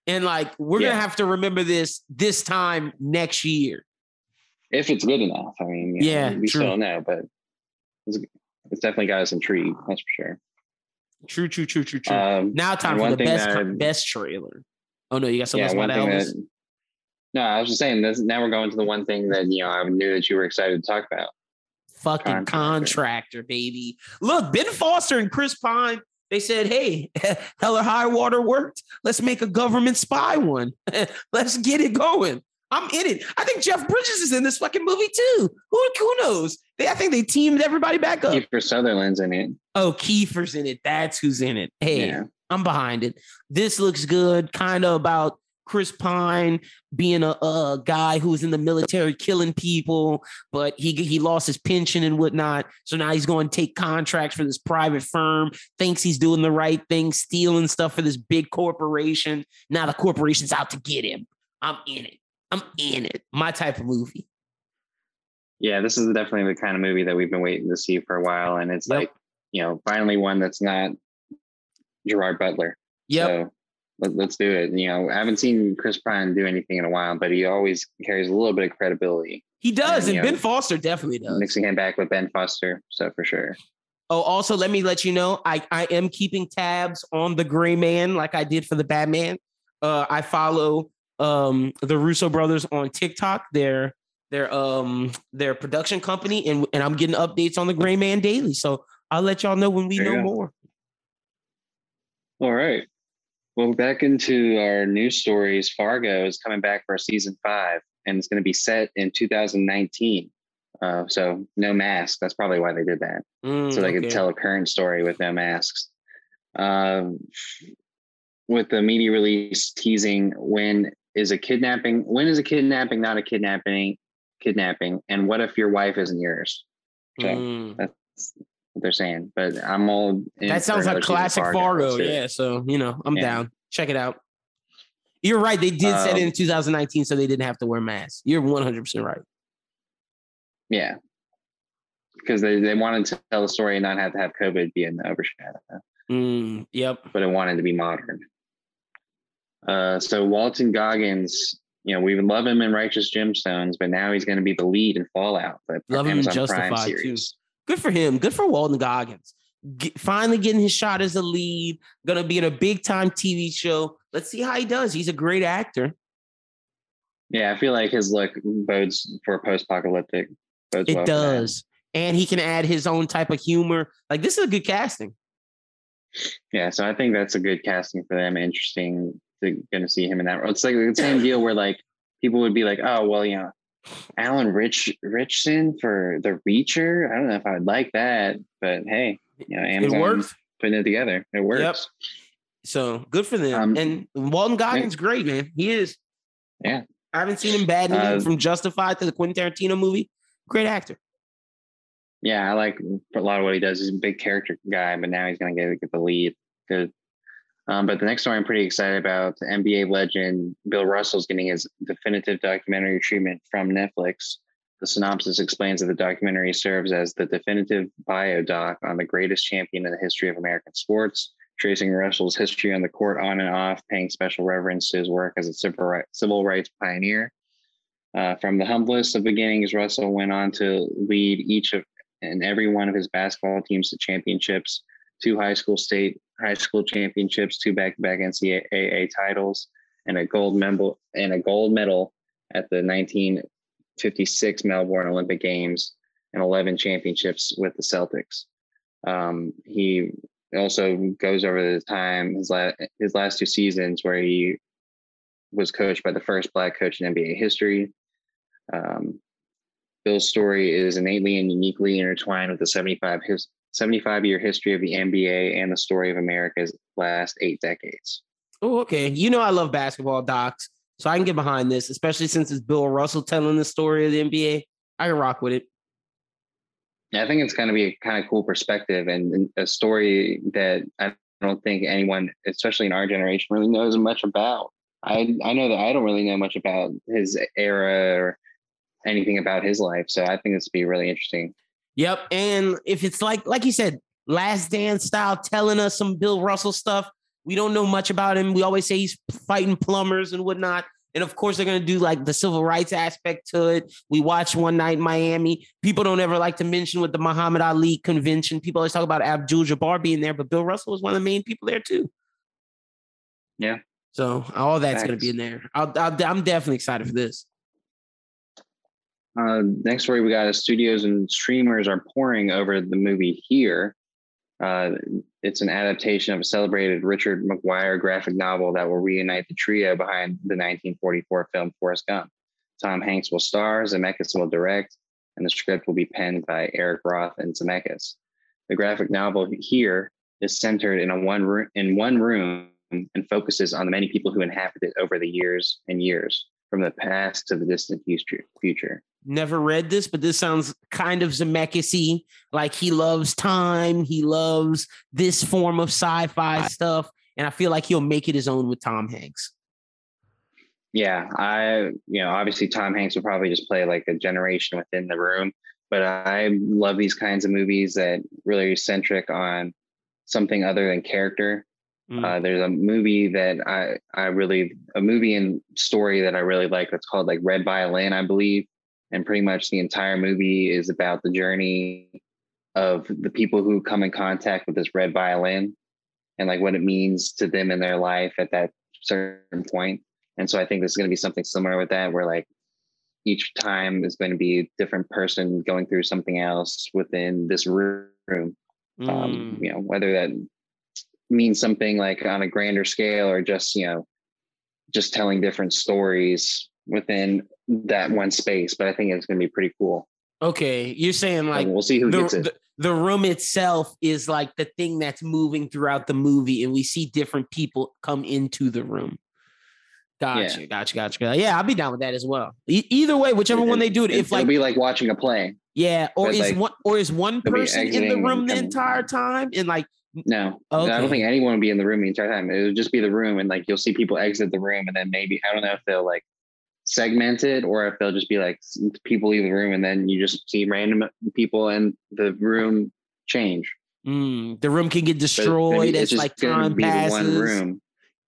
Speaker 2: And like we're
Speaker 1: Yeah.
Speaker 2: gonna have to remember this this time next year.
Speaker 1: if it's good enough, I mean, know,
Speaker 2: Yeah,
Speaker 1: we
Speaker 2: true.
Speaker 1: still don't know, but it's, it's definitely got us intrigued. That's for sure.
Speaker 2: True, true, true, true, true.
Speaker 1: Um,
Speaker 2: now time for the best
Speaker 1: that
Speaker 2: best trailer. Oh no, you got something
Speaker 1: yeah,
Speaker 2: else about Elvis?
Speaker 1: that. No, I was just saying this. Now we're going to the one thing that you know I knew that you were excited to talk about.
Speaker 2: Fucking
Speaker 1: Contractor.
Speaker 2: contractor, baby. Look, Ben Foster and Chris Pine. They said, "Hey, *laughs* Hell or High Water worked. Let's make a government spy one. *laughs* Let's get it going." I'm in it. I think Jeff Bridges is in this fucking movie too. Who, who knows? They, I think they teamed everybody back up.
Speaker 1: Kiefer Sutherland's in it.
Speaker 2: Oh, Kiefer's in it. That's who's in it. Hey,
Speaker 1: Yeah.
Speaker 2: I'm behind it. This looks good. Kind of about Chris Pine being a, a guy who's in the military killing people, but he he lost his pension and whatnot. So now he's going to take contracts for this private firm. Thinks he's doing the right thing, stealing stuff for this big corporation. Now the corporation's out to get him. I'm in it. I'm in it. My type of movie.
Speaker 1: Yeah, this is definitely the kind of movie that we've been waiting to see for a while, and it's
Speaker 2: Yep.
Speaker 1: like you know finally one that's not Gerard Butler.
Speaker 2: Yeah.
Speaker 1: So let, let's do it. You know, I haven't seen Chris Pine do anything in a while, but he always carries a little bit of credibility.
Speaker 2: he does,
Speaker 1: and,
Speaker 2: and Ben
Speaker 1: know,
Speaker 2: Foster definitely does.
Speaker 1: Mixing him back with Ben Foster, so for sure.
Speaker 2: Oh, also, let me let you know, I, I am keeping tabs on the Gray Man like I did for the Batman. Uh, I follow um, the Russo brothers on TikTok, their their um their production company, and and I'm getting updates on the Gray Man daily. So I'll let y'all know when we
Speaker 1: There
Speaker 2: know more.
Speaker 1: All right. Well, back into our news stories. Fargo is coming back for season five, and it's going to be set in 2019. Uh, so no mask. That's probably why they did that.
Speaker 2: Mm,
Speaker 1: so they
Speaker 2: okay.
Speaker 1: could tell a current story with no masks. Um, with the media release teasing when is a kidnapping, when is a kidnapping not a kidnapping, kidnapping, and what if your wife isn't yours? So
Speaker 2: Mm.
Speaker 1: that's what they're saying. But I'm all
Speaker 2: That sounds like classic Fargo. Yeah. So, you know, I'm
Speaker 1: Yeah.
Speaker 2: down. Check it out. You're right. They did set it
Speaker 1: Um,
Speaker 2: in 2019, so they didn't have to wear masks. You're 100% right.
Speaker 1: Yeah. Because they, they wanted to tell the story and not have to have COVID be in the overshadow,
Speaker 2: Mm, yep.
Speaker 1: but it wanted to be modern. Uh, so Walton Goggins, you know, we would love him in Righteous Gemstones, but now he's going to be the lead in Fallout. The
Speaker 2: Love him in
Speaker 1: Prime
Speaker 2: Justified, too. Good for him. Good for Walton Goggins. Get, finally getting his shot as a lead. Gonna be in a big time TV show. Let's see how he does. He's a great actor.
Speaker 1: Yeah, I feel like his look bodes for post-apocalyptic.
Speaker 2: It
Speaker 1: well
Speaker 2: does. And he can add his own type of humor. Like this is a good casting.
Speaker 1: Yeah, so I think that's a good casting for them. Interesting to going to see him in that role. It's like the same deal where like people would be like, oh well, you know, Alan Rich Ritchson for the Reacher. I don't know if I would like that, but hey, you know,
Speaker 2: It
Speaker 1: Amazon
Speaker 2: works.
Speaker 1: putting it together. It works.
Speaker 2: So good for them.
Speaker 1: Um,
Speaker 2: and Walton Goggins, great, man. He is.
Speaker 1: Yeah.
Speaker 2: I haven't seen him bad
Speaker 1: Uh,
Speaker 2: from Justified to the Quentin Tarantino movie. Great actor.
Speaker 1: Yeah, I like a lot of what he does. He's a big character guy, but now he's to get get the lead. Good. Um, but the next story I'm pretty excited about: the NBA legend Bill Russell's getting his definitive documentary treatment from Netflix. The synopsis explains that the documentary serves as the definitive biodoc on the greatest champion in the history of American sports, tracing Russell's history on the court on and off, paying special reverence to his work as a civil rights pioneer. Uh, from the humblest of beginnings, Russell went on to lead each of and every one of his basketball teams to championships, two high school state high school championships, two back-to-back NCAA titles, and a gold medal and a gold medal at the 1956 Melbourne Olympic Games, and 11 championships with the Celtics. Um, he also goes over the time his last his last two seasons where he was coached by the first black coach in NBA history. Um, Bill's story is innately and uniquely intertwined with the 75 his 75 year history of the NBA and the story of America's last eight decades.
Speaker 2: Oh, okay. You know I love basketball docs, so I can get behind this, especially since it's Bill Russell telling the story of the NBA. I can rock with it.
Speaker 1: Yeah, I think it's going to be a kind of cool perspective and, and a story that I don't think anyone, especially in our generation, really knows much about. I I know that I don't really know much about his era or anything about his life, so I think this would be really interesting.
Speaker 2: Yep. And if it's like, like you said, last dance style, telling us some Bill Russell stuff, we don't know much about him. We always say he's fighting plumbers and whatnot. And of course, they're going to do like the civil rights aspect to it. We watched one night in Miami. People don't ever like to mention with the Muhammad Ali convention. People always talk about Abdul Jabbar being there, but Bill Russell was one of the main people there too.
Speaker 1: Yeah.
Speaker 2: So all that's going to be in there. I'll, I'll, I'm definitely excited for this.
Speaker 1: Uh, next story we got is studios and streamers are pouring over the movie here. Uh, it's an adaptation of a celebrated Richard McGuire graphic novel that will reunite the trio behind the 1944 film Forrest Gump. Tom Hanks will star, Zemeckis will direct, and the script will be penned by Eric Roth and Zemeckis. The graphic novel here is centered in a one room in one room and focuses on the many people who inhabit it over the years and years, from the past to the distant future.
Speaker 2: Never read this, but this sounds kind of Zemeckis-y. Like he loves time, he loves this form of sci-fi stuff, and I feel like he'll make it his own with Tom Hanks.
Speaker 1: Yeah, I you know obviously Tom Hanks will probably just play like a generation within the room, but I love these kinds of movies that really are centric on something other than character.
Speaker 2: Mm.
Speaker 1: Uh, there's a movie that I I really a movie and story that I really like that's called like Red Violin, I believe, and pretty much the entire movie is about the journey of the people who come in contact with this red violin and like what it means to them in their life at that certain point. And so I think this is going to be something similar with that, where like each time is going to be a different person going through something else within this room. Um,
Speaker 2: Mm.
Speaker 1: you know, whether that means something like on a grander scale or just, you know, just telling different stories within that one space. But I think it's going to be pretty cool.
Speaker 2: Okay, you're saying like
Speaker 1: and we'll see who
Speaker 2: the,
Speaker 1: gets it.
Speaker 2: the the room itself is like the thing that's moving throughout the movie, and we see different people come into the room. Gotcha, gotcha, gotcha, gotcha. Yeah, I'll be down with that as well. E- either way, whichever one they do it, if
Speaker 1: it'll
Speaker 2: like
Speaker 1: be like watching a play.
Speaker 2: yeah, or is
Speaker 1: like,
Speaker 2: one or is one person in the room the entire time, and like
Speaker 1: No, I don't think anyone will be in the room the entire time. It would just be the room, and like you'll see people exit the room, and then maybe I don't know if they'll like segment it or if they'll just be like people leave the room, and then you just see random people in the room change.
Speaker 2: mm, the room can get
Speaker 1: But it's gonna be-
Speaker 2: destroyed as like time passes.
Speaker 1: One room.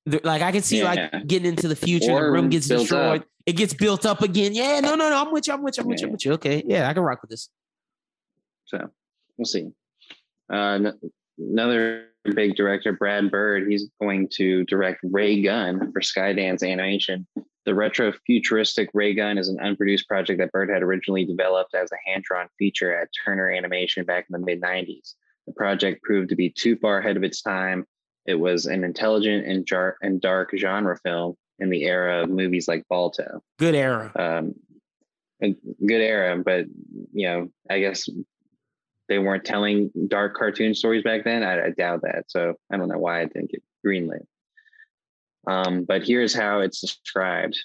Speaker 2: The- like I can see
Speaker 1: Yeah.
Speaker 2: like getting into the future, the room gets destroyed,
Speaker 1: up.
Speaker 2: it gets built up again. Yeah, no, no, no, I'm with you, I'm with you, I'm with you, I'm with you. Okay, yeah, I can rock with this.
Speaker 1: So we'll see. Uh, another big director, Brad Bird, he's going to direct Ray Gun for Skydance Animation. The retro futuristic Ray Gun is an unproduced project that Bird had originally developed as a hand drawn feature at Turner Animation back in the mid 90s. The project proved to be too far ahead of its time. It was an intelligent and, jar- and dark genre film in the era of movies like Balto
Speaker 2: Good era.
Speaker 1: um, a good era, but you know, I guess they weren't telling dark cartoon stories back then. I, I doubt that. So I don't know why I didn't get greenlit. Um, but here's how it's described.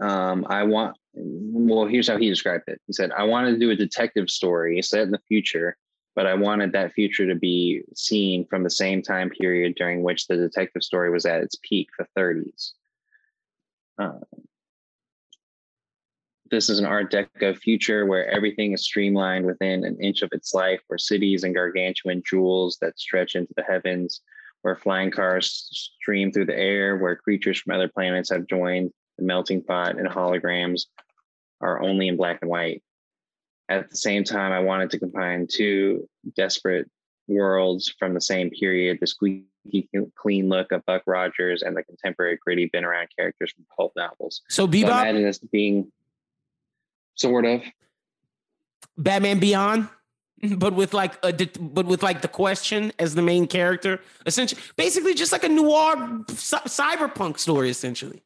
Speaker 1: Um, I want, well, here's how he described it. He said, I wanted to do a detective story set in the future, but I wanted that future to be seen from the same time period during which the detective story was at its peak, the 30s. Uh, this is an Art Deco future where everything is streamlined within an inch of its life, where cities and gargantuan jewels that stretch into the heavens, where flying cars stream through the air, where creatures from other planets have joined the melting pot, and holograms are only in black and white. At the same time, I wanted to combine two desperate worlds from the same period the squeaky clean look of Buck Rogers and the contemporary gritty, been around characters from pulp novels.
Speaker 2: So
Speaker 1: So
Speaker 2: Bebop,
Speaker 1: imagine this being sort of
Speaker 2: Batman Beyond, *laughs* but with like a but with like the question as the main character. Essentially, basically just like a noir cy- cyberpunk story. Essentially,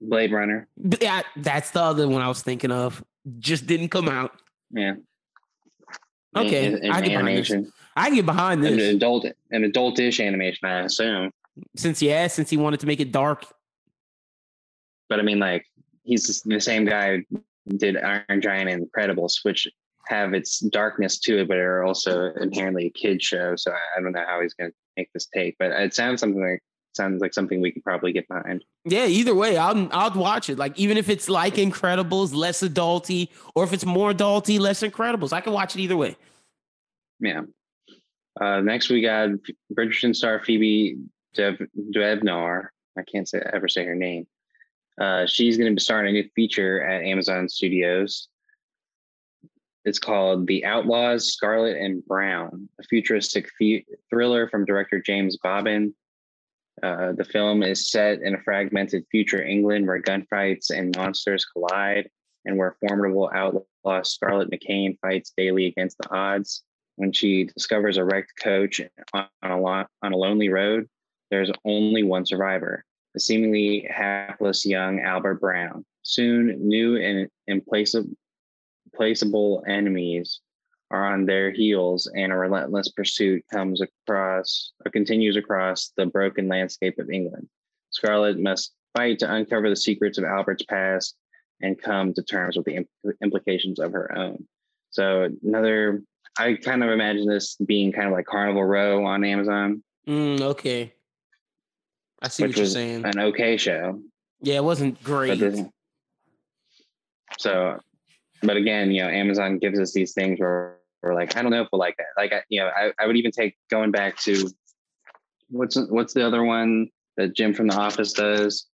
Speaker 1: Blade Runner.
Speaker 2: But yeah, that's the other one I was thinking of. Just didn't come out.
Speaker 1: Yeah.
Speaker 2: Okay,
Speaker 1: In, in
Speaker 2: I get behind this.
Speaker 1: animation.
Speaker 2: I get behind
Speaker 1: An adult an adultish animation, I assume.
Speaker 2: since yeah, since he wanted to make it dark.
Speaker 1: But I mean like he's the same guy who did Iron Giant and Incredibles, which have its darkness to it, but are also inherently a kid show. So I, I don't know how he's gonna make this take. But it sounds something like sounds like something we could probably get behind.
Speaker 2: Yeah, either way, I'll I'll watch it. Like even if it's like Incredibles, less adulty, or if it's more adulty, less Incredibles, I can watch it either way.
Speaker 1: Yeah. Uh, next, we got Bridgerton star Phoebe Dev- Debnar. I can't say ever say her name. Uh, she's going to be starring a new feature at Amazon Studios. It's called The Outlaws, Scarlet and Brown, a futuristic fe- thriller from director James Bobin. Uh, the film is set in a fragmented future England where gunfights and monsters collide, and where formidable outlaw Scarlett McCain fights daily against the odds. When she discovers a wrecked coach on a, lo- on a lonely road, there's only one survivor, the seemingly hapless young Albert Brown. Soon, new and implaceable placeable enemies are on their heels and a relentless pursuit comes across or continues across the broken landscape of England. Scarlett must fight to uncover the secrets of Albert's past and come to terms with the imp- implications of her own. So another, I kind of imagine this being kind of like Carnival Row on Amazon.
Speaker 2: Mm, okay. I see what you're saying.
Speaker 1: An okay show.
Speaker 2: Yeah, it wasn't great.
Speaker 1: so, but again, you know, Amazon gives us these things where we're like, I don't know if we'll like that. Like, I, you know, I, I would even take going back to what's what's the other one that Jim from The Office does.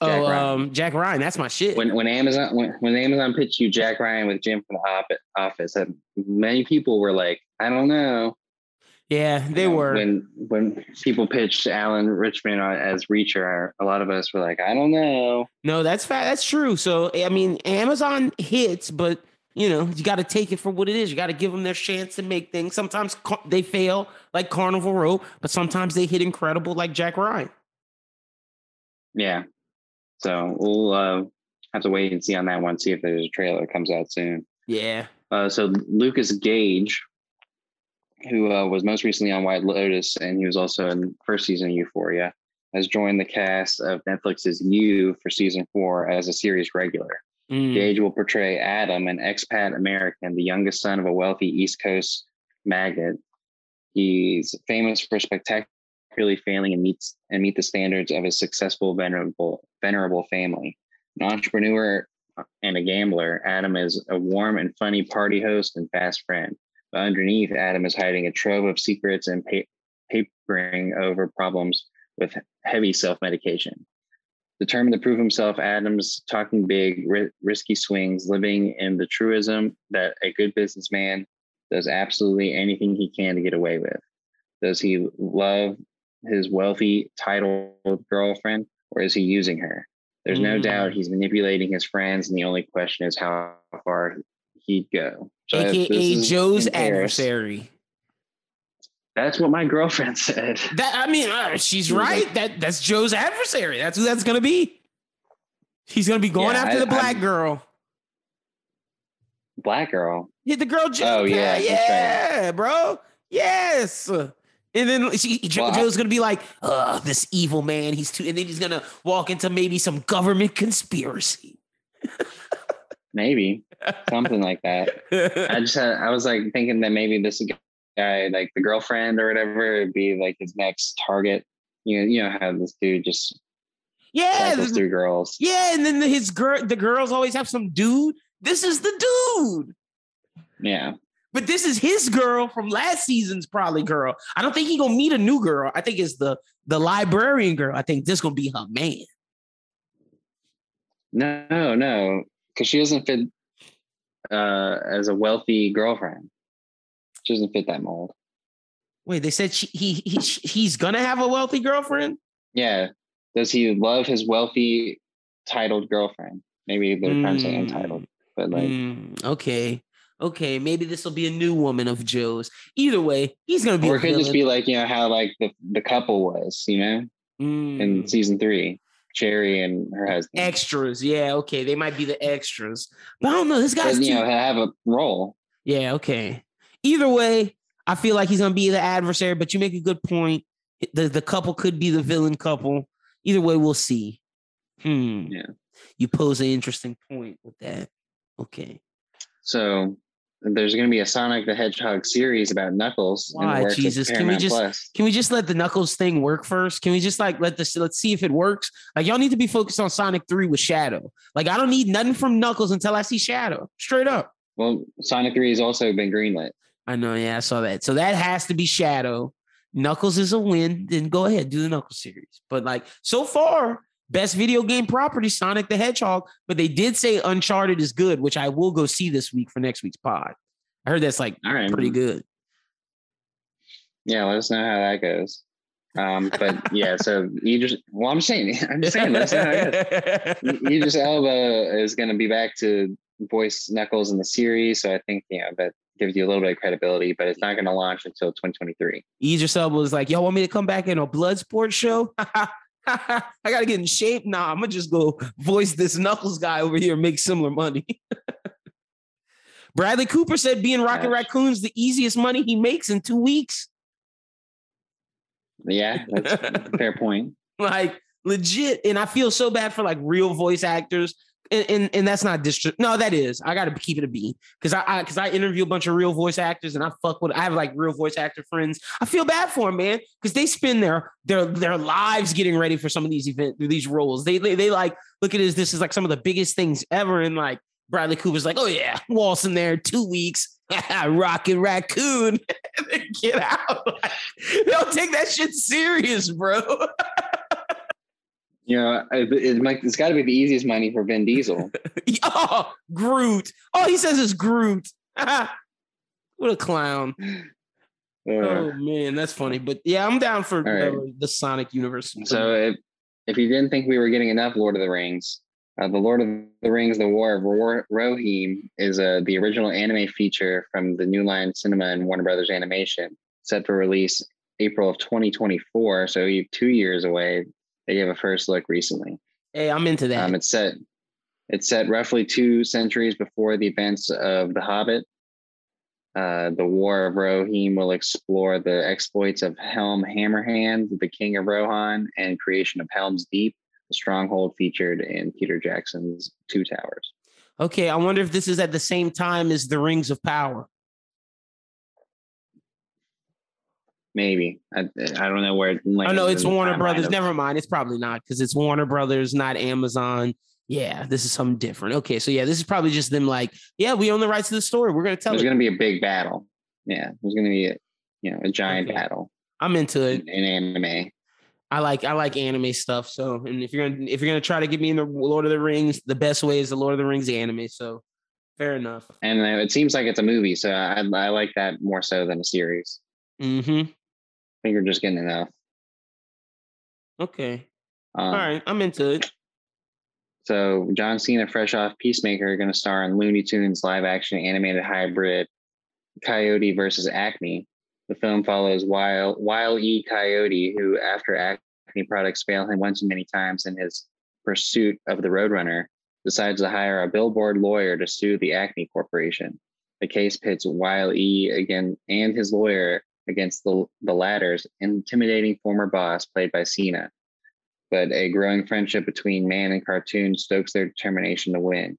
Speaker 2: oh,
Speaker 1: Ryan.
Speaker 2: um, Jack Ryan, that's my shit.
Speaker 1: When when Amazon when, when Amazon pitched you Jack Ryan with Jim from The Office, that many people were like, I don't know.
Speaker 2: Yeah, they
Speaker 1: You know,
Speaker 2: were.
Speaker 1: when when people pitched Alan Ritchson as Reacher. A lot of us were like, I don't know.
Speaker 2: No, that's fact. That's true. So I mean, Amazon hits, but you know, you got to take it for what it is. You got to give them their chance to make things. Sometimes ca- they fail, like Carnival Row, but sometimes they hit incredible, like Jack Ryan.
Speaker 1: Yeah. So we'll uh, have to wait and see on that one. See if there's a trailer that comes out soon.
Speaker 2: Yeah.
Speaker 1: Uh, so Lucas Gage, who uh, was most recently on White Lotus, and he was also in first season of Euphoria, has joined the cast of Netflix's You for season four as a series regular.
Speaker 2: Mm.
Speaker 1: Gage will portray Adam, an expat American, the youngest son of a wealthy East Coast magnate. He's famous for spectacularly failing and meets and meet the standards of his successful, venerable, venerable family. An entrepreneur and a gambler, Adam is a warm and funny party host and fast friend. Underneath, Adam is hiding a trove of secrets and pa- papering over problems with heavy self-medication. Determined to prove himself, Adams talking big, ri- risky swings, living in the truism that a good businessman does absolutely anything he can to get away with. Does he love his wealthy, titled girlfriend, or is he using her? There's no
Speaker 2: Mm.
Speaker 1: doubt he's manipulating his friends, and the only question is how far he'd go. So
Speaker 2: AKA Joe's adversary.
Speaker 1: That's what my girlfriend *laughs* said.
Speaker 2: That I mean, uh, she's right.
Speaker 1: like-
Speaker 2: that that's Joe's adversary. That's who that's gonna be. He's gonna be going
Speaker 1: Yeah,
Speaker 2: after
Speaker 1: I-
Speaker 2: the black
Speaker 1: I'm-
Speaker 2: girl.
Speaker 1: Black girl.
Speaker 2: Hit the girl Joe.
Speaker 1: Oh,
Speaker 2: yeah,
Speaker 1: yeah,
Speaker 2: bro. Yes. And then she, Jo-
Speaker 1: Well,
Speaker 2: Joe's gonna be like, "Uh, this evil man. He's too." And then he's gonna walk into maybe some government conspiracy. *laughs*
Speaker 1: Maybe *laughs* something like that. I just had, I was like thinking that maybe this guy, like the girlfriend or whatever, would be like his next target. You know, you know how this dude just
Speaker 2: yeah,
Speaker 1: cycles
Speaker 2: th-
Speaker 1: through girls.
Speaker 2: yeah. And then his girl, the girls always have some dude. This is the dude.
Speaker 1: Yeah.
Speaker 2: But this is his girl from last season's probably girl. I don't think he gonna meet a new girl. I think it's the the librarian girl. I think this gonna be her man.
Speaker 1: No, no, because she doesn't fit uh, as a wealthy girlfriend. She doesn't fit that mold.
Speaker 2: Wait, they said she, he he he's gonna have a wealthy girlfriend.
Speaker 1: Yeah. Does he love his wealthy, titled girlfriend? Maybe they're trying to say
Speaker 2: Mm.
Speaker 1: entitled, but like,
Speaker 2: Mm, okay, okay, maybe this will be a new woman of Joe's. Either way, he's gonna be.
Speaker 1: or it could just be like you know how like the the couple was, you know, in
Speaker 2: Mm,
Speaker 1: season three, Sherry and her husband.
Speaker 2: extras. Yeah, okay, they might be the extras. But I don't know. This guy's
Speaker 1: but, you know, have a role.
Speaker 2: Yeah, okay. Either way, I feel like he's gonna be the adversary, but you make a good point. The the couple could be the villain couple. Either way, we'll see. Hmm.
Speaker 1: Yeah.
Speaker 2: You pose an interesting point with that. Okay.
Speaker 1: So there's going to be a Sonic the Hedgehog series about Knuckles.
Speaker 2: Why, Jesus? Can we just-
Speaker 1: Plus.
Speaker 2: Can we just let the Knuckles thing work first? Can we just like let this let's see if it works? Like y'all need to be focused on Sonic 3 with Shadow. Like I don't need nothing from Knuckles until I see Shadow. Straight up.
Speaker 1: Well, Sonic 3 has also been greenlit.
Speaker 2: I know, yeah, I saw that. So that has to be Shadow. Knuckles is a win. Then go ahead, do the Knuckles series. But like so far, best video game property, Sonic the Hedgehog. But they did say Uncharted is good, which I will go see this week for next week's pod. I heard that's like
Speaker 1: All right.
Speaker 2: pretty good.
Speaker 1: Yeah, let us know how that goes. Um, but *laughs* yeah, so you just well, I'm just saying, I'm just saying that's how it is. *laughs* Idris Elba is going to be back to voice Knuckles in the series, so I think you know that gives you a little bit of credibility, but it's not going to launch until 2023.
Speaker 2: Idris Elba was like, "Y'all want me to come back in a blood sport show?" *laughs* *laughs* I gotta get in shape. Nah, I'm gonna just go voice this Knuckles guy over here and make similar money. *laughs* Bradley Cooper said being Rocket Raccoon's the easiest money he makes in two weeks.
Speaker 1: Yeah, *laughs* that's a fair point.
Speaker 2: Like legit. And I feel so bad for like real voice actors. And, and, and that's not district. No, that is. I got to keep it a B because I because I, I, interview a bunch of real voice actors and I fuck with. I have like real voice actor friends. I feel bad for them, man, because they spend their their their lives getting ready for some of these events, these roles. They, they they like look at this. This is like some of the biggest things ever. And like Bradley Cooper's like, oh yeah, Walt's in there two weeks. *laughs* Rocket Raccoon. *laughs* Get out. *laughs* don't take that shit serious, bro.
Speaker 1: You know, it, it, it's got to be the easiest money for Vin Diesel. *laughs*
Speaker 2: oh, Groot. Oh, he says it's Groot. *laughs* what a clown. Uh, oh man, that's funny. But yeah, I'm down for right. the, the, Sonic universe.
Speaker 1: So if, if you didn't think we were getting enough Lord of the Rings, uh, the Lord of the Rings: The War of Rohirrim is uh, the original anime feature from the New Line Cinema and Warner Brothers Animation, set for release April of 2024. So two years away. They gave a first look recently.
Speaker 2: Hey, I'm into that.
Speaker 1: Um, it's set. It's set roughly two centuries before the events of The Hobbit. Uh, the War of Rohirrim will explore the exploits of Helm Hammerhand, the King of Rohan, and creation of Helm's Deep the stronghold featured in Peter Jackson's Two Towers.
Speaker 2: Okay, I wonder if this is at the same time as the Rings of Power.
Speaker 1: Maybe I, I don't know where.
Speaker 2: Oh no, it's Warner Brothers. Of- Never mind. It's probably not because it's Warner Brothers, not Amazon. Yeah, this is something different. Okay, so yeah, this is probably just them like, yeah, we own the rights to the story. We're gonna tell.
Speaker 1: There's
Speaker 2: it.
Speaker 1: gonna be a big battle. Yeah, there's gonna be a you know a giant okay. battle.
Speaker 2: I'm into it.
Speaker 1: In, in anime.
Speaker 2: I like I like anime stuff. So, and if you're gonna if you're gonna try to get me in the Lord of the Rings, the best way is the Lord of the Rings anime. So, fair enough.
Speaker 1: And it seems like it's a movie, so I, I like that more so than a series.
Speaker 2: Mm-hmm.
Speaker 1: I think you're just getting enough.
Speaker 2: Okay. Um, All right, I'm into it.
Speaker 1: So John Cena, fresh off Peacemaker, going to star in Looney Tunes live action animated hybrid Coyote versus Acme. The film follows Wile, Wile E. Coyote, who, after Acme products fail him once too many times in his pursuit of the Roadrunner, decides to hire a billboard lawyer to sue the Acme Corporation. The case pits Wile E. again and his lawyer against the, the latter's intimidating former boss, played by Cena. But a growing friendship between man and cartoon stokes their determination to win.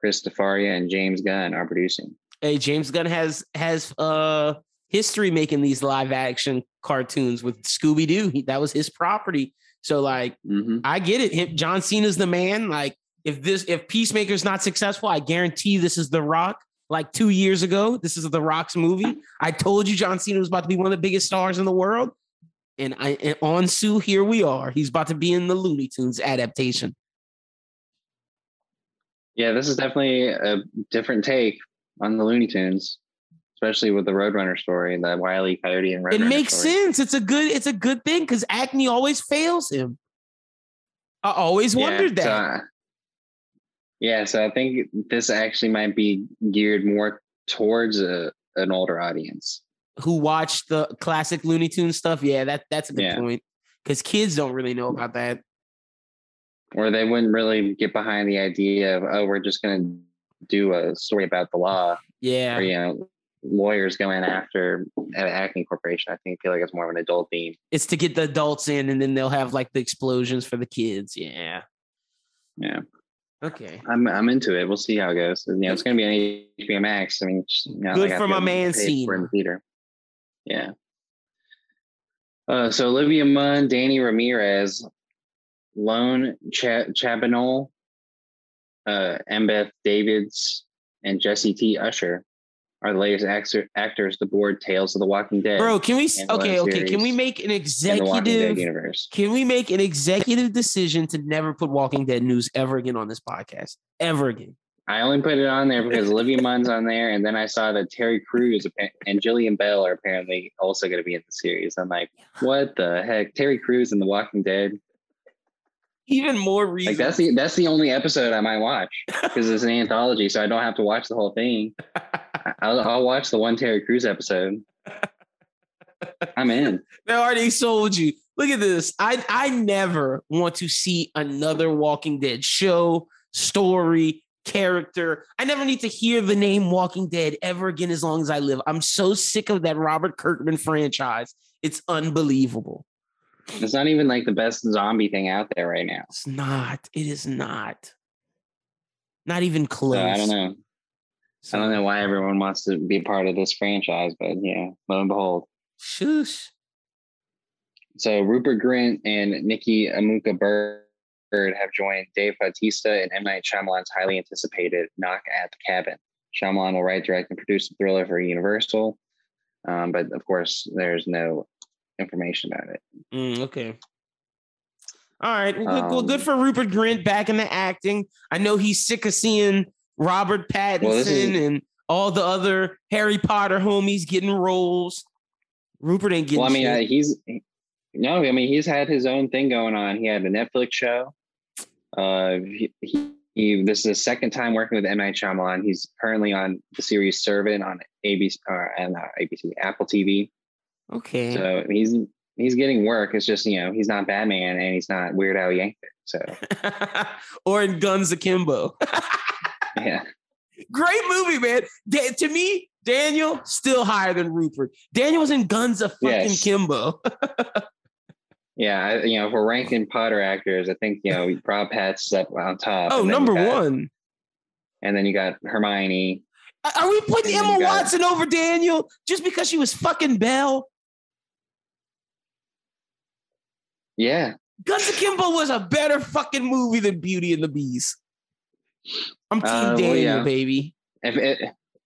Speaker 1: Chris Defaria and James Gunn are producing.
Speaker 2: Hey, James Gunn has has uh history making these live action cartoons with Scooby Doo. That was his property. So like, mm-hmm. I get it. Him, John Cena's the man. Like, if this if Peacemaker's not successful, I guarantee this is The Rock. Like two years ago, this is The Rock's movie. I told you John Cena was about to be one of the biggest stars in the world, and I and on Sue, here we are. He's about to be in the Looney Tunes adaptation.
Speaker 1: Yeah, this is definitely a different take on the Looney Tunes especially with the Roadrunner story, and the Wiley Coyote and Roadrunner.
Speaker 2: It makes
Speaker 1: story.
Speaker 2: sense. It's a good. It's a good thing because Acme always fails him. I always wondered
Speaker 1: yeah,
Speaker 2: that.
Speaker 1: So, yeah, so I think this actually might be geared more towards a, an older audience
Speaker 2: who watch the classic Looney Tunes stuff. Yeah, that that's a good yeah. point because kids don't really know about that.
Speaker 1: Or they wouldn't really get behind the idea of oh, we're just going to do a story about the law.
Speaker 2: Yeah.
Speaker 1: Or, you know, lawyers going after an Acme Corporation. I think I feel like it's more of an adult theme.
Speaker 2: It's to get the adults in, and then they'll have like the explosions for the kids.
Speaker 1: Yeah. Yeah.
Speaker 2: Okay.
Speaker 1: I'm I'm into it. We'll see how it goes. You know, it's gonna be on HBO Max. I mean, just, you know,
Speaker 2: good for my man Cena.
Speaker 1: in the theater. Yeah. Uh, so Olivia Munn, Danny Ramirez, Loan Ch- Chabanol, uh, Embeth Davidtz, and Jesse T. Usher are the latest actor, actors to board Tales of the Walking Dead.
Speaker 2: Bro, can we okay, okay, can we make an executive universe? Can we make an executive decision to never put Walking Dead news ever again on this podcast? Ever again.
Speaker 1: I only put it on there because Olivia Munn's on there, and then I saw that Terry Crews and Jillian Bell are apparently also going to be in the series. I'm like, what the heck? Terry Crews in The Walking Dead.
Speaker 2: Even more reason.
Speaker 1: Like that's the that's the only episode I might watch because it's an anthology, so I don't have to watch the whole thing. *laughs* I'll, I'll watch the one Terry Crews episode. *laughs* I'm in.
Speaker 2: They already sold you. Look at this. I I never want to see another Walking Dead show, story, character. I never need to hear the name Walking Dead ever again as long as I live. I'm so sick of that Robert Kirkman franchise. It's unbelievable.
Speaker 1: It's not even like the best zombie thing out there right now.
Speaker 2: It's not. It is not. Not even close. So
Speaker 1: I don't know. So, I don't know why everyone wants to be part of this franchise, but yeah, lo and behold.
Speaker 2: Shush.
Speaker 1: So Rupert Grint and Nikki Amuka Bird have joined Dave Bautista and M. Night Shyamalan's highly anticipated Knock at the Cabin. Shyamalan will write, direct, and produce the thriller for Universal. Um, but of course, there's no information about it.
Speaker 2: Mm, okay. All right. Well, good, well, good um, for Rupert Grint back in the acting. I know he's sick of seeing Robert Pattinson well, is, and all the other Harry Potter homies getting roles. Rupert ain't getting.
Speaker 1: Well, I mean, uh, he's no, I mean he's had his own thing going on. He had a Netflix show. Uh, he, he, he this is the second time working with M Night Shyamalan. He's currently on the series Servant on ABC uh, and uh, ABC Apple TV.
Speaker 2: Okay.
Speaker 1: So he's he's getting work. It's just you know he's not Batman and he's not Weird Al Yankovic. So *laughs*
Speaker 2: or in Guns Akimbo. *laughs*
Speaker 1: yeah.
Speaker 2: Great movie, man. Da- to me, Daniel still higher than Rupert. Daniel was in Guns of fucking yes. Kimbo. *laughs*
Speaker 1: yeah, I, you know, if we're ranking Potter actors, I think you know Rob Pat's up on top.
Speaker 2: Oh, number got, one.
Speaker 1: And then you got Hermione.
Speaker 2: Are we putting Emma Watson over Daniel just because she was fucking Belle?
Speaker 1: Yeah.
Speaker 2: Guns of Kimbo was a better fucking movie than Beauty and the Beast. I'm Team uh, Daniel, well, yeah. baby.
Speaker 1: If it,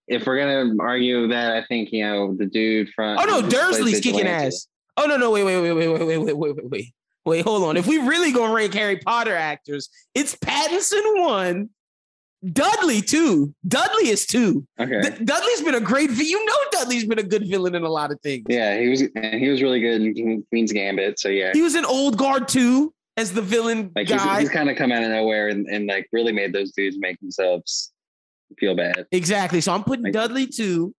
Speaker 1: if we're gonna argue that, I think you know the dude from.
Speaker 2: Oh no, Dursley's kicking ass. Oh no, no, wait, wait, wait, wait, wait, wait, wait, wait, wait, wait. Wait, hold on. If we really gonna rank Harry Potter actors, it's Pattinson one, Dudley two. Dudley is two. Okay. D- Dudley's been a great. You know, Dudley's been a good villain in a lot of things.
Speaker 1: Yeah, he was. And he was really good in Queen's Gambit. So yeah,
Speaker 2: he was in Old Guard too as the villain
Speaker 1: like
Speaker 2: guy.
Speaker 1: He's, he's kind of come out of nowhere and, and like really made those dudes make themselves feel bad.
Speaker 2: Exactly. So I'm putting like, Dudley two.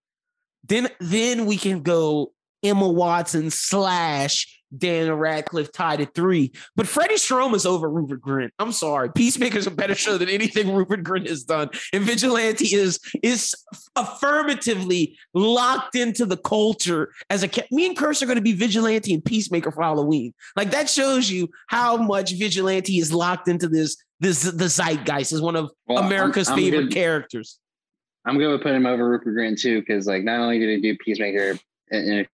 Speaker 2: Then then we can go Emma Watson slash Daniel Radcliffe tied at three. But Freddie Stroma is over Rupert Grint. I'm sorry. Peacemaker's a better show than anything *laughs* Rupert Grint has done. And Vigilante is is affirmatively locked into the culture as a me and Curse are going to be Vigilante and Peacemaker for Halloween. Like that shows you how much Vigilante is locked into this this the zeitgeist is one of well, America's I'm, I'm favorite good. characters.
Speaker 1: I'm going to put him over Rupert Grint too, because like not only did he do Peacemaker, and, and if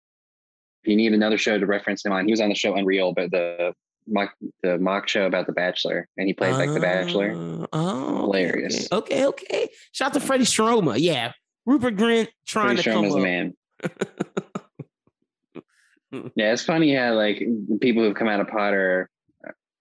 Speaker 1: you need another show to reference him on, he was on the show Unreal, but the mock the mock show about the Bachelor, and he played like the Bachelor.
Speaker 2: Oh, oh
Speaker 1: hilarious.
Speaker 2: Okay, okay. Shout out to Freddie Stroma. Yeah, Rupert Grint trying Freddie to come up. man. *laughs*
Speaker 1: yeah, it's funny how like people who've come out of Potter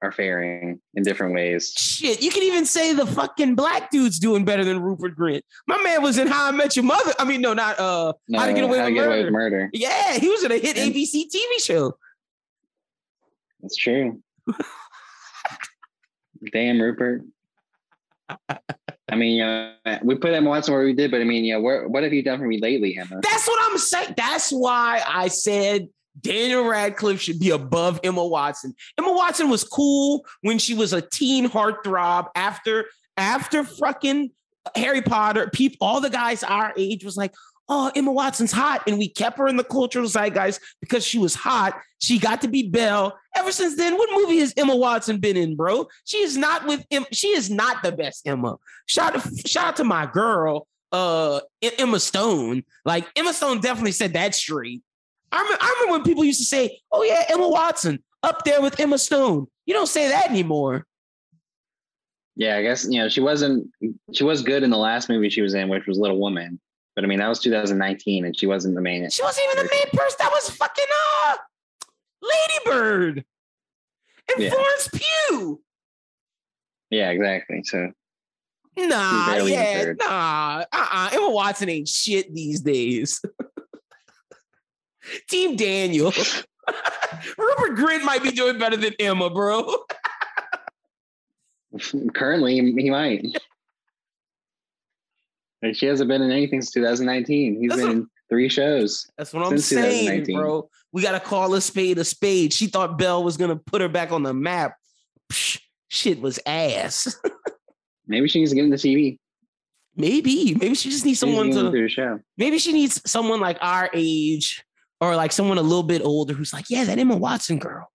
Speaker 1: are faring in different ways.
Speaker 2: Shit, you can even say the fucking black dude's doing better than Rupert Grint. My man was in How I Met Your Mother. I mean, no, not uh, no, How to Get Away, with, get murder. away with Murder. Yeah, he was in a hit and, ABC TV show.
Speaker 1: That's true. *laughs* Damn, Rupert. I mean, uh, we put Emma Watson where we did, but I mean, yeah, what have you done for me lately, Emma?
Speaker 2: That's what I'm saying. That's why I said Daniel Radcliffe should be above Emma Watson. Emma Watson was cool when she was a teen heartthrob after after fucking Harry Potter. People, all the guys our age was like, oh, Emma Watson's hot. And we kept her in the cultural zeitgeist because she was hot. She got to be Belle. Ever since then, what movie has Emma Watson been in, bro? She is not with Emma. She is not the best Emma. Shout, shout out to my girl, uh, Emma Stone. Like Emma Stone definitely said that straight. I remember, I remember when people used to say, "Oh yeah, Emma Watson up there with Emma Stone." You don't say that anymore.
Speaker 1: Yeah, I guess you know she wasn't. She was good in the last movie she was in, which was Little Woman. But I mean, that was 2019, and she wasn't the main.
Speaker 2: She wasn't even the main person. That was fucking uh, Lady Bird and yeah. Florence Pugh.
Speaker 1: Yeah, exactly. So
Speaker 2: Nah, yeah, nah. Uh-uh. Emma Watson ain't shit these days. *laughs* *laughs* Team Daniel. *laughs* Rupert Grint might be doing better than Emma, bro. *laughs*
Speaker 1: Currently, he might. And she hasn't been in anything since 2019. He's
Speaker 2: That's
Speaker 1: been
Speaker 2: what-
Speaker 1: in three shows.
Speaker 2: That's what I'm saying, bro. We gotta call a spade a spade. She thought Belle was gonna put her back on the map. Psh, shit was ass.
Speaker 1: Maybe she needs to get in the TV.
Speaker 2: maybe, maybe she just needs
Speaker 1: She needs
Speaker 2: someone to.
Speaker 1: show.
Speaker 2: Maybe she needs someone like our age, or like someone a little bit older who's like, yeah, that Emma Watson girl.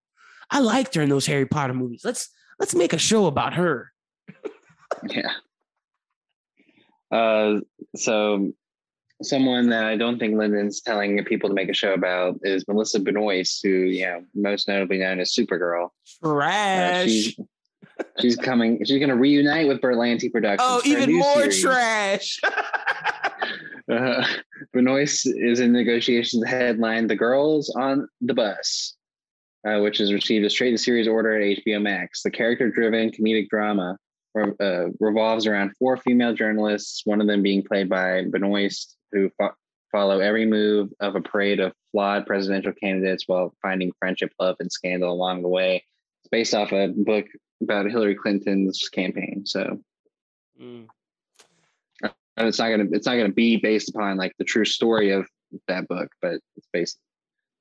Speaker 2: I liked her in those Harry Potter movies. Let's let's make a show about her. *laughs*
Speaker 1: Yeah. Uh, so someone that I don't think Lyndon's telling people to make a show about is Melissa Benoist, who, you know, most notably known as Supergirl. Uh,
Speaker 2: Trash.
Speaker 1: she's, she's coming. She's going to reunite with Berlanti Productions.
Speaker 2: oh, even more
Speaker 1: series.
Speaker 2: trash. *laughs*
Speaker 1: Uh, Benoist is in negotiations to headline The Girls on the Bus, uh, which has received a straight to series order at HBO Max. The character driven comedic drama uh, revolves around four female journalists, one of them being played by Benoist, who fo- follow every move of a parade of flawed presidential candidates while finding friendship, love, and scandal along the way. It's based off a book about Hillary Clinton's campaign. So
Speaker 2: Mm.
Speaker 1: and it's not gonna it's not gonna be based upon like the true story of that book, but it's based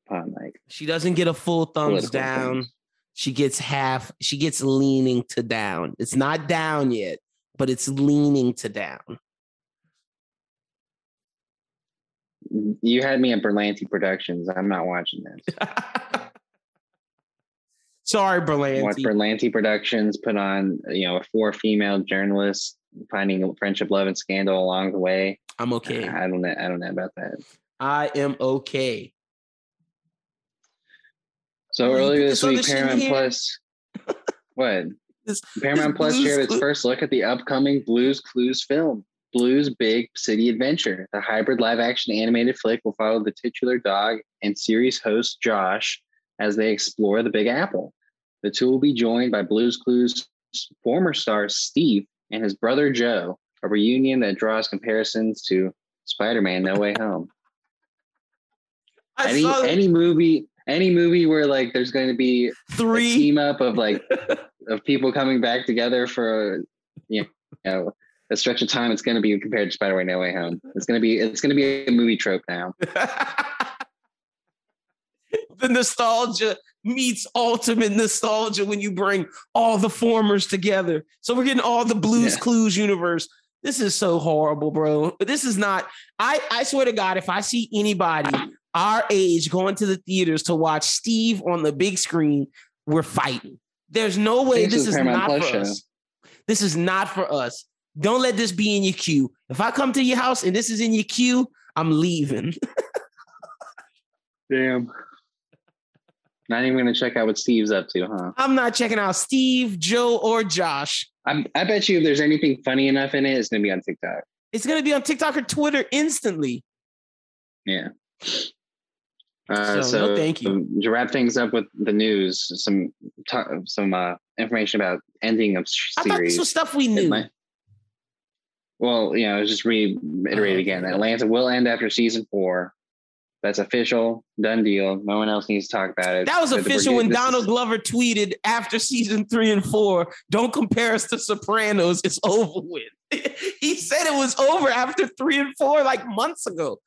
Speaker 1: upon like
Speaker 2: She doesn't get a full thumbs down. She gets half, she gets leaning to down. It's not down yet, but it's leaning to down.
Speaker 1: You had me at Berlanti Productions. I'm not watching this. *laughs*
Speaker 2: Sorry,
Speaker 1: Watch
Speaker 2: What
Speaker 1: Berlanti Productions put on you know four female journalists finding friendship, love, and scandal along the way.
Speaker 2: I'm okay.
Speaker 1: I don't know. I don't know about that.
Speaker 2: I am okay.
Speaker 1: So earlier this week, Paramount? Plus. *laughs* What?
Speaker 2: This-
Speaker 1: Paramount
Speaker 2: this
Speaker 1: Plus
Speaker 2: Blue's
Speaker 1: shared its first look at the upcoming Blues Clues film, Blues Big City Adventure. The hybrid live action animated flick will follow the titular dog and series host Josh as they explore the Big Apple. The two will be joined by Blues Clues former star Steve and his brother Joe, a reunion that draws comparisons to Spider Man No Way Home.
Speaker 2: I
Speaker 1: Any,
Speaker 2: saw
Speaker 1: any movie. Any movie where like there's going to be a
Speaker 2: three.
Speaker 1: team up of like *laughs* of people coming back together for you know a stretch of time it's going to be compared to spider-man no way home it's going to be it's going to be a movie trope now *laughs*
Speaker 2: the nostalgia meets ultimate nostalgia when you bring all the formers together. So we're getting all the Blues
Speaker 1: Yeah.
Speaker 2: Clues universe. This is so horrible, bro. But this is not. I I swear to God, if I see anybody our age going to the theaters to watch Steve on the big screen, we're fighting. There's no way
Speaker 1: This
Speaker 2: this
Speaker 1: is
Speaker 2: is
Speaker 1: Paramount
Speaker 2: not
Speaker 1: Plus
Speaker 2: for
Speaker 1: show.
Speaker 2: us. This is not for us. Don't let this be in your queue. If I come to your house and this is in your queue, I'm leaving. *laughs*
Speaker 1: damn not even going to check out what steve's up to huh
Speaker 2: I'm not checking out Steve, Joe, or Josh.
Speaker 1: i i bet you if there's anything funny enough in it it's going to be on tiktok
Speaker 2: It's gonna be on TikTok or Twitter instantly.
Speaker 1: yeah uh,
Speaker 2: So,
Speaker 1: so,
Speaker 2: no thank you.
Speaker 1: um, to wrap things up with the news some ta- some uh, information about ending of
Speaker 2: I thought
Speaker 1: series
Speaker 2: this was stuff we knew.
Speaker 1: might- well, you know, just reiterate
Speaker 2: Oh,
Speaker 1: again. Atlanta will end after season four. That's official, done deal. No one else needs to talk about it.
Speaker 2: That was official when
Speaker 1: this
Speaker 2: Donald
Speaker 1: is-
Speaker 2: Glover tweeted after season three and four, don't compare us to Sopranos, it's over with. *laughs* he said it was over after three and four like months ago.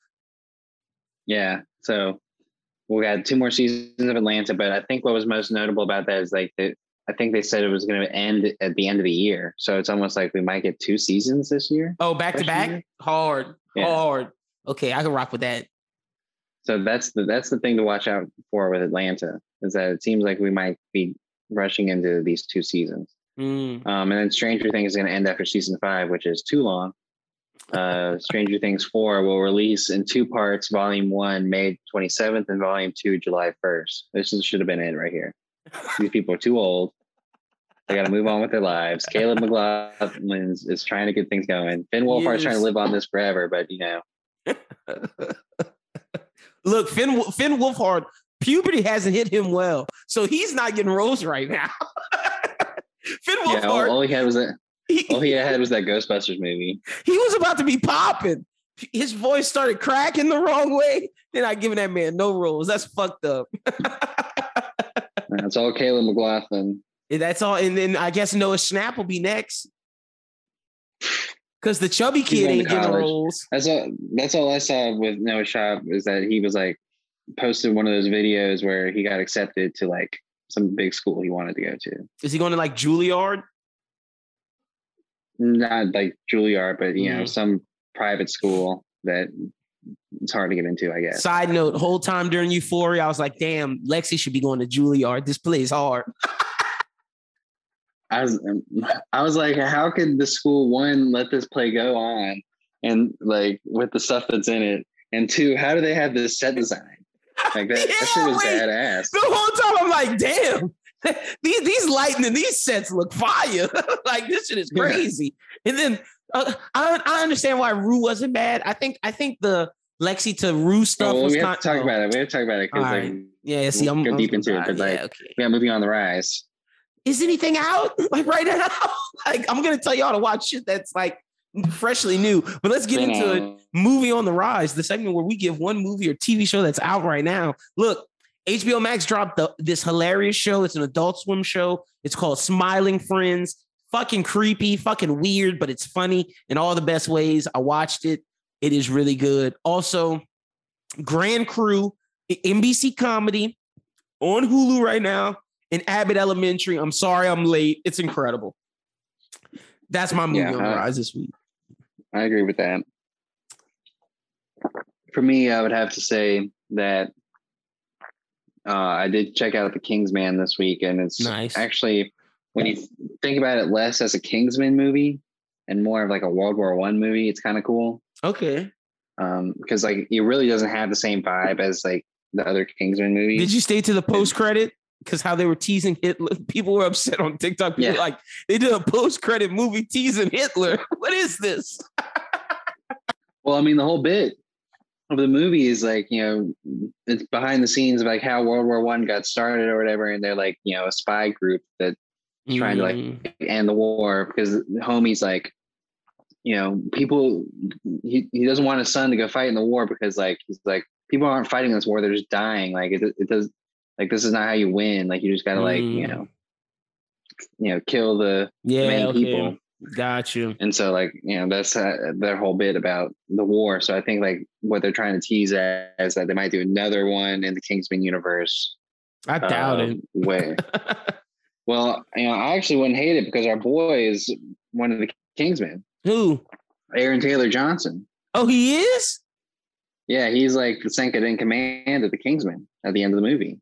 Speaker 1: Yeah. So we got two more seasons of Atlanta, but I think what was most notable about that is like. I think they said it was going to end at the end of the year. So it's almost like we might get two seasons this year.
Speaker 2: Oh, back to back?
Speaker 1: mark?
Speaker 2: Hard.
Speaker 1: Yeah.
Speaker 2: Hard. Okay, I can rock with that.
Speaker 1: So that's the that's the thing to watch out for with Atlanta is that it seems like we might be rushing into these two seasons.
Speaker 2: Mm.
Speaker 1: Um, and then Stranger Things is going to end after season five, which is too long. Uh, Stranger Things 4 will release in two parts, volume one, May 27th, and volume two, July 1st. This is, should have been it right here. *laughs* These people are too old. They got to move on with their lives. Caleb McLaughlin is, is trying to get things going. Ben Finn Wolfhard's trying to live on this forever, but you know, *laughs*
Speaker 2: Look, Finn Finn Wolfhard, puberty hasn't hit him well, so he's not getting roles right now. *laughs* Finn
Speaker 1: yeah, all,
Speaker 2: Wolfhard
Speaker 1: all he had was a All he had was that Ghostbusters movie.
Speaker 2: He was about to be popping. His voice started cracking the wrong way. They're not giving that man no roles. That's fucked up. *laughs*
Speaker 1: That's all Caleb McLaughlin.
Speaker 2: That's all. And then I guess Noah Schnapp will be next. Because the chubby kid ain't getting roles.
Speaker 1: That's all. That's all I saw with Noah Schnapp is that he was like posted one of those videos where he got accepted to like some big school he wanted to go to.
Speaker 2: Is he going to like Juilliard?
Speaker 1: Not like Juilliard, but you know
Speaker 2: Mhm.
Speaker 1: some private school that it's hard to get into. I guess.
Speaker 2: Side note, whole time during Euphoria, I was like, damn, Lexi should be going to Juilliard. This plays hard. *laughs*
Speaker 1: I was *laughs* I was like, how could the school one let this play go on and like with the stuff that's in it, and two, how do they have this set design? Like that, that shit was *laughs* badass.
Speaker 2: The whole time I'm like, damn, *laughs* these these lighting and these sets look fire. like this shit is
Speaker 1: Yeah.
Speaker 2: crazy. And then uh, I I understand why Rue wasn't bad. I think I think the Lexi to Rue stuff
Speaker 1: Oh, well,
Speaker 2: was
Speaker 1: we have
Speaker 2: kind
Speaker 1: to talk about it. We have to talk about it because
Speaker 2: All
Speaker 1: like.
Speaker 2: Yeah, see, I'm
Speaker 1: go
Speaker 2: I'm-
Speaker 1: deep into it, but,
Speaker 2: yeah,
Speaker 1: like,
Speaker 2: okay.
Speaker 1: got movie on the rise.
Speaker 2: Is anything out *laughs* like right now? *laughs* like I'm gonna tell y'all to watch shit that's like freshly new. But let's get into it.
Speaker 1: know,
Speaker 2: movie on the rise, the segment where we give one movie or TV show that's out right now. Look, HBO Max dropped the, this hilarious show. It's an adult swim show. It's called Smiling Friends. Fucking creepy, fucking weird, but it's funny in all the best ways. I watched it. It is really good. Also, Grand Crew, NBC comedy on Hulu right now in Abbott Elementary. I'm sorry I'm late. It's incredible. That's my movie
Speaker 1: Yeah,
Speaker 2: on the rise this week.
Speaker 1: I agree with that. For me, I would have to say that uh, I did check out the Kingsman this week, and it's
Speaker 2: Nice.
Speaker 1: actually when you think about it less as a Kingsman movie and more of like a World War One movie, it's kind of cool
Speaker 2: Okay.
Speaker 1: um, because like it really doesn't have the same vibe as like the other Kingsman movies.
Speaker 2: Did you stay to the post credit? Because how they were teasing Hitler, *laughs* people were upset on TikTok. People
Speaker 1: Yeah.
Speaker 2: were like they did a post credit movie teasing Hitler. *laughs* What is this? *laughs*
Speaker 1: Well, I mean, the whole bit of the movie is like, you know, it's behind the scenes of like how World War One got started or whatever, and they're like, you know, a spy group that trying to, like,
Speaker 2: Mm,
Speaker 1: end the war because homie's like, you know, people he, he doesn't want his son to go fight in the war because like he's like people aren't fighting this war, they're just dying. Like it, it does like this is not how you win. Like you just gotta like, you
Speaker 2: Mm.
Speaker 1: know, you know, kill the
Speaker 2: yeah,
Speaker 1: main
Speaker 2: okay.
Speaker 1: people.
Speaker 2: got you.
Speaker 1: And so, like, you know, that's uh, their whole bit about the war. So I think, like, what they're trying to tease at is that they might do another one in the Kingsman universe.
Speaker 2: I doubt
Speaker 1: uh,
Speaker 2: it.
Speaker 1: Way. *laughs* well, you know, I actually wouldn't hate it because our boy is one of the Kingsmen,
Speaker 2: Who?
Speaker 1: Aaron Taylor Johnson.
Speaker 2: Oh, he is.
Speaker 1: Yeah, he's like the second in command of the Kingsman at the end of the movie.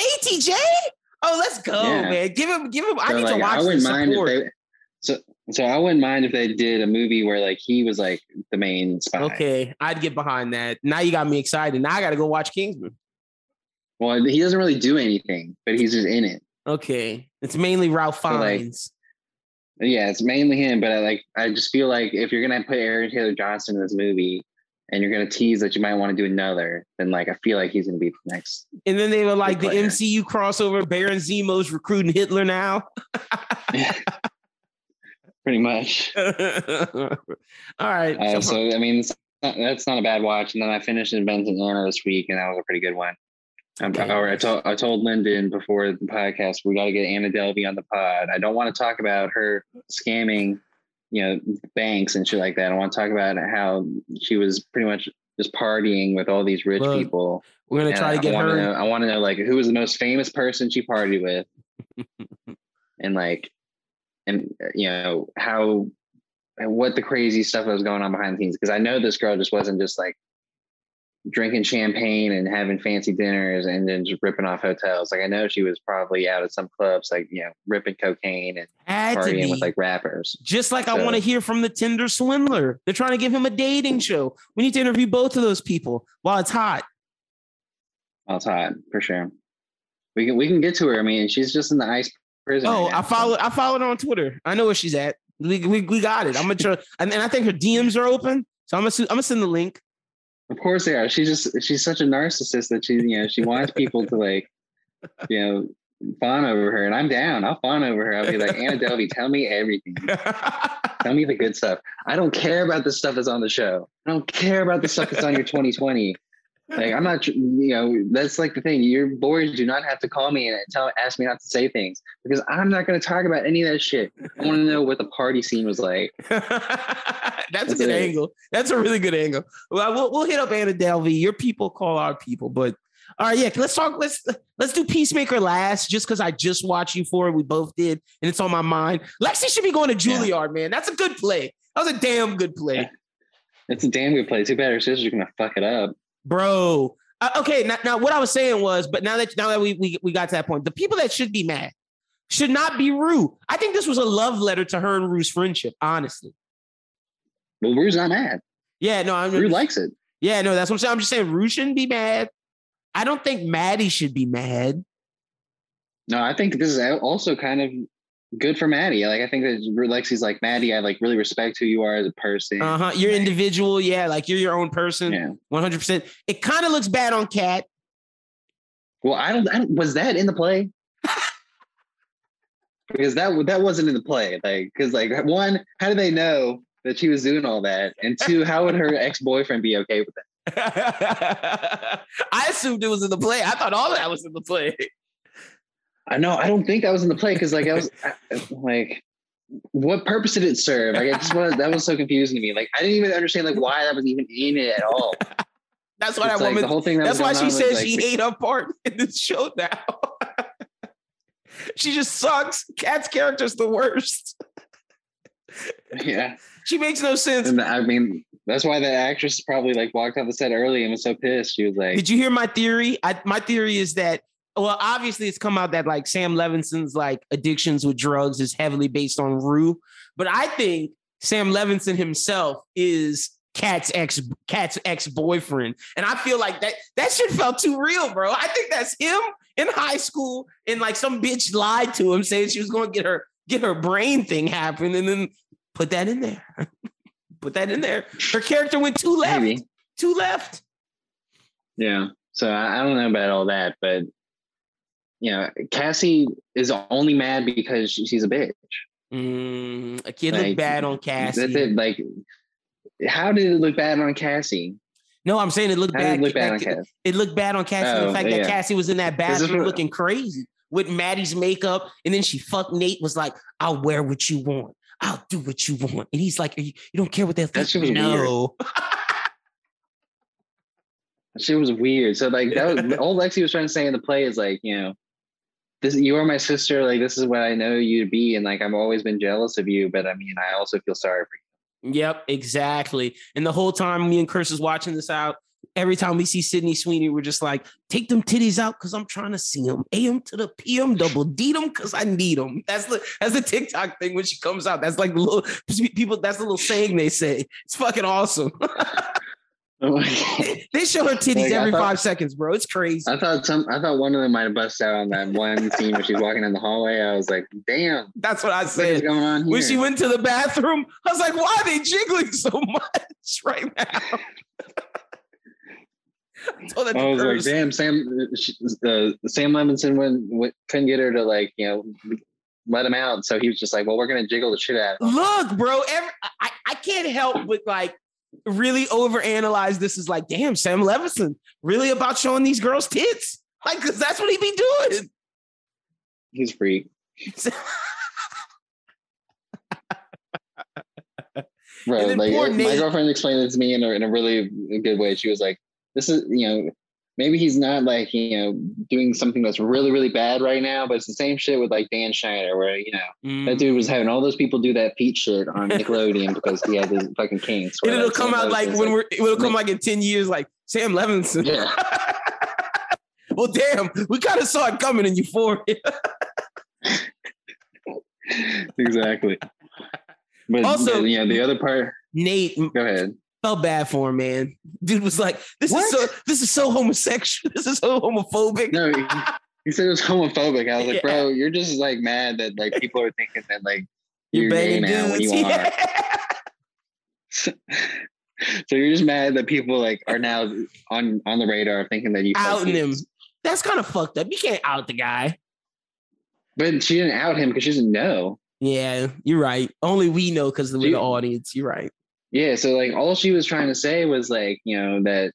Speaker 2: ATJ. Oh, let's go,
Speaker 1: Yeah.
Speaker 2: man. Give him, give him. I need
Speaker 1: like,
Speaker 2: to watch
Speaker 1: I wouldn't mind if
Speaker 2: support.
Speaker 1: they. So, so I wouldn't mind if they did a movie where like he was like the main spy.
Speaker 2: Okay, I'd get behind that. Now you got me excited. Now I got to go watch Kingsman.
Speaker 1: Well, he doesn't really do anything, but he's just in it.
Speaker 2: Okay, it's mainly Ralph
Speaker 1: So, like,
Speaker 2: Fiennes.
Speaker 1: Yeah, it's mainly him, but I like I just feel like if you're gonna put Aaron Taylor Johnson in this movie and you're gonna tease that you might want to do another, then like I feel like he's gonna be the next.
Speaker 2: And then they were like the
Speaker 1: player.
Speaker 2: MCU crossover. Baron Zemo's recruiting Hitler now. *laughs* *laughs*
Speaker 1: Pretty much. *laughs*
Speaker 2: All right.
Speaker 1: Uh,
Speaker 2: so-
Speaker 1: I mean, not, that's not a bad watch. And then I finished Inventing Anna this week, and that was a pretty good one. Um,
Speaker 2: Okay.
Speaker 1: or I told I told Lyndon before the podcast we got to get Anna Delvey on the pod. I don't want to talk about her scamming, you know, banks and shit like that. I want to talk about how she was pretty much just partying with all these rich
Speaker 2: Look,
Speaker 1: people.
Speaker 2: we're gonna
Speaker 1: And
Speaker 2: try to get
Speaker 1: wanna
Speaker 2: her.
Speaker 1: Know, I want to know like who was the most famous person she partied with, *laughs* and like, and uh, you know how, and what the crazy stuff that was going on behind the scenes. Because I know this girl just wasn't just like drinking champagne and having fancy dinners and then just ripping off hotels. Like I know she was probably out at some clubs, like you know, ripping cocaine and
Speaker 2: Had
Speaker 1: partying with like rappers.
Speaker 2: Just like I want to hear from the Tinder swindler. They're trying to give him a dating show. We need to interview both of those people while it's hot.
Speaker 1: All hot for sure. We can we can get to her. I mean, she's just in the ice prison.
Speaker 2: Oh,
Speaker 1: right now,
Speaker 2: I
Speaker 1: so-
Speaker 2: I followed her on Twitter. I know where she's at. We, we, we got it. I'm gonna try, and, and I think her DMs are open. So I'm gonna I'm gonna send the link.
Speaker 1: Of course they are. She's just she's such a narcissist that she you know she wants people to like *laughs* you know fawn over her, and I'm down. I'll fawn over her. I'll be like, Anna Delvey, tell me everything. *laughs* tell me the good stuff. I don't care about the stuff that's on the show. I don't care about the stuff that's on your 2020. Like I'm not, you know, that's like the thing. Your boys do not have to call me and tell, ask me not to say things because I'm not going to talk about any of that shit. I want to know what the party scene was like.
Speaker 2: that's, *laughs* that's, a good it. angle. That's a really good angle. Well, we'll, we'll hit up Anna Delvey. Your people call our people, but all right, yeah. Let's talk. Let's let's do Peacemaker last, just because I just watched you for it. We both did, and it's on my mind. Lexi should be going to Juilliard, yeah. man. That's a good play. That was a damn good play.
Speaker 1: It's a damn good play. Too bad her sister's are gonna fuck it up,
Speaker 2: bro. Uh, okay, now, now what I was saying was, but now that now that we, we we got to that point, the people that should be mad should not be Rue. I think this was a love letter to her and Rue's friendship, honestly.
Speaker 1: Well, Rue's not mad.
Speaker 2: Yeah, no, I'm
Speaker 1: Rue likes it.
Speaker 2: Yeah, no, that's what I'm saying. I'm just saying Rue shouldn't be mad. I don't think Maddie should be mad.
Speaker 1: No, I think this is also kind of good for Maddie. Like I think that Lexi's like Maddie. I like really respect who you are as a person.
Speaker 2: Uh huh. You're like, individual. Yeah, like you're your own person. Yeah. One hundred percent. It kind of looks bad on Kat.
Speaker 1: Well, I don't, I don't. Was that in the play? *laughs* because that that wasn't in the play. Like, because like one, how do they know that she was doing all that? And two, how would her ex boyfriend be okay with that? *laughs*
Speaker 2: I assumed it was in the play. I thought all that was in the play.
Speaker 1: I know. I don't think that was in the play because, like, I was like, what purpose did it serve? Like, I just was that was so confusing to me. Like, I didn't even understand like why that was even in it at all. *laughs*
Speaker 2: that's why that like, woman. The whole thing. That that's why she says like, she ate her part *laughs* in this show now. *laughs* she just sucks. Kat's character's the worst.
Speaker 1: Yeah,
Speaker 2: she makes no sense.
Speaker 1: And I mean, that's why the actress probably like walked off the set early and was so pissed. She was like,
Speaker 2: "Did you hear my theory? I, my theory is that well, obviously it's come out that like Sam Levinson's like addictions with drugs is heavily based on Rue, but I think Sam Levinson himself is Kat's ex Kat's ex boyfriend, and I feel like that that shit felt too real, bro. I think that's him in high school, and like some bitch lied to him saying she was going to get her get her brain thing happen, and then put that in there. *laughs* Put that in there. Her character went two left. Maybe. Two left.
Speaker 1: Yeah. So I don't know about all that, but you know, Cassie is only mad because she's a bitch.
Speaker 2: Mm, a kid like, looked bad on Cassie.
Speaker 1: That's it. Like, how did it look bad on Cassie?
Speaker 2: No, I'm saying it looked bad. It look bad on Cassie? It looked bad on Cassie. Oh, the fact yeah. that Cassie was in that bathroom looking crazy with Maddie's makeup, and then she fucked Nate. Was like, "I'll wear what you want." I'll do what you want. And he's like, you, you don't care what they think? *laughs* That no.
Speaker 1: shit was weird. So like that was all Lexi was trying to say in the play is like, you know, this you are my sister, like this is what I know you to be. And like I've always been jealous of you, but I mean I also feel sorry for
Speaker 2: you. Yep, exactly. And the whole time me and Chris is watching this out, every time we see Sydney Sweeney, we're just like, take them titties out because I'm trying to see them. AM to the PM, double D them because I need them. That's the that's the TikTok thing when she comes out. That's like the little people. That's the little saying they say. It's fucking awesome. *laughs* They show her *laughs* titties like, every thought, five seconds, bro. It's crazy.
Speaker 1: I thought some. I thought one of them might have busted out on that one scene where she's walking in the hallway. I was like, "Damn!"
Speaker 2: That's what I said. going on here? When she went to the bathroom, I was like, "Why are they jiggling so much *laughs* right now?" *laughs*
Speaker 1: I, was like, damn, Sam, uh, Sam Levinson wouldn't, couldn't get her to like, you know, let him out. So he was just like, well, we're going to jiggle the shit out.
Speaker 2: Look, bro, every, I, I can't help but like really overanalyze this is like, damn, Sam Levinson really about showing these girls tits. Like, cause that's what he be doing.
Speaker 1: He's free. *laughs* Bro, like my Nate, girlfriend explained it to me in a, in a really good way. She was like, this is you know maybe he's not like you know doing something that's really really bad right now but it's the same shit with like dan schneider where you know mm. that dude was mm. having all those people do that Pete shit on *laughs* nickelodeon because he had his fucking kinks
Speaker 2: and it'll come out like when like, we're it'll come like in 10 years like sam levinson. Yeah. *laughs* Well damn we kind of saw it coming in euphoria. *laughs*
Speaker 1: Exactly. But also yeah the other part
Speaker 2: nate
Speaker 1: go ahead
Speaker 2: felt bad for him, man. Dude was like, "This what? is so, this is so homosexual. *laughs* This is so homophobic."
Speaker 1: No, he, he said it was homophobic. I was yeah. like, "Bro, you're just like mad that like people are thinking that like you're, you're gay now when you *laughs* yeah. are." so, so you're just mad that people like are now on on the radar thinking that you
Speaker 2: outing him. That's kind of fucked up. You can't out the guy.
Speaker 1: But she didn't out him because she doesn't know.
Speaker 2: Yeah, you're right. Only we know because we're the audience. You're right.
Speaker 1: Yeah, so like all she was trying to say was like, you know, that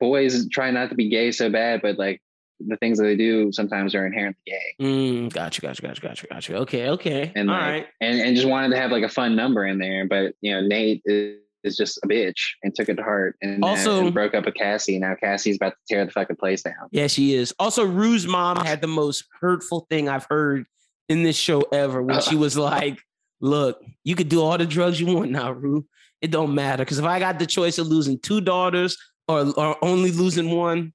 Speaker 1: boys try not to be gay so bad, but like the things that they do sometimes are inherently gay.
Speaker 2: Mm, gotcha, gotcha, gotcha, gotcha, gotcha. Okay, okay.
Speaker 1: And
Speaker 2: All
Speaker 1: like,
Speaker 2: right.
Speaker 1: and, and just wanted to have like a fun number in there. But you know, Nate is, is just a bitch and took it to heart and, uh,
Speaker 2: Also-
Speaker 1: and broke up with Cassie. Now Cassie's about to tear the fucking place down.
Speaker 2: Yeah, she is. Also, Rue's mom had the most hurtful thing I've heard in this show ever when she was like, Look, you could do all the drugs you want now, Rue. It don't matter. Because if I got the choice of losing two daughters or, or only losing one,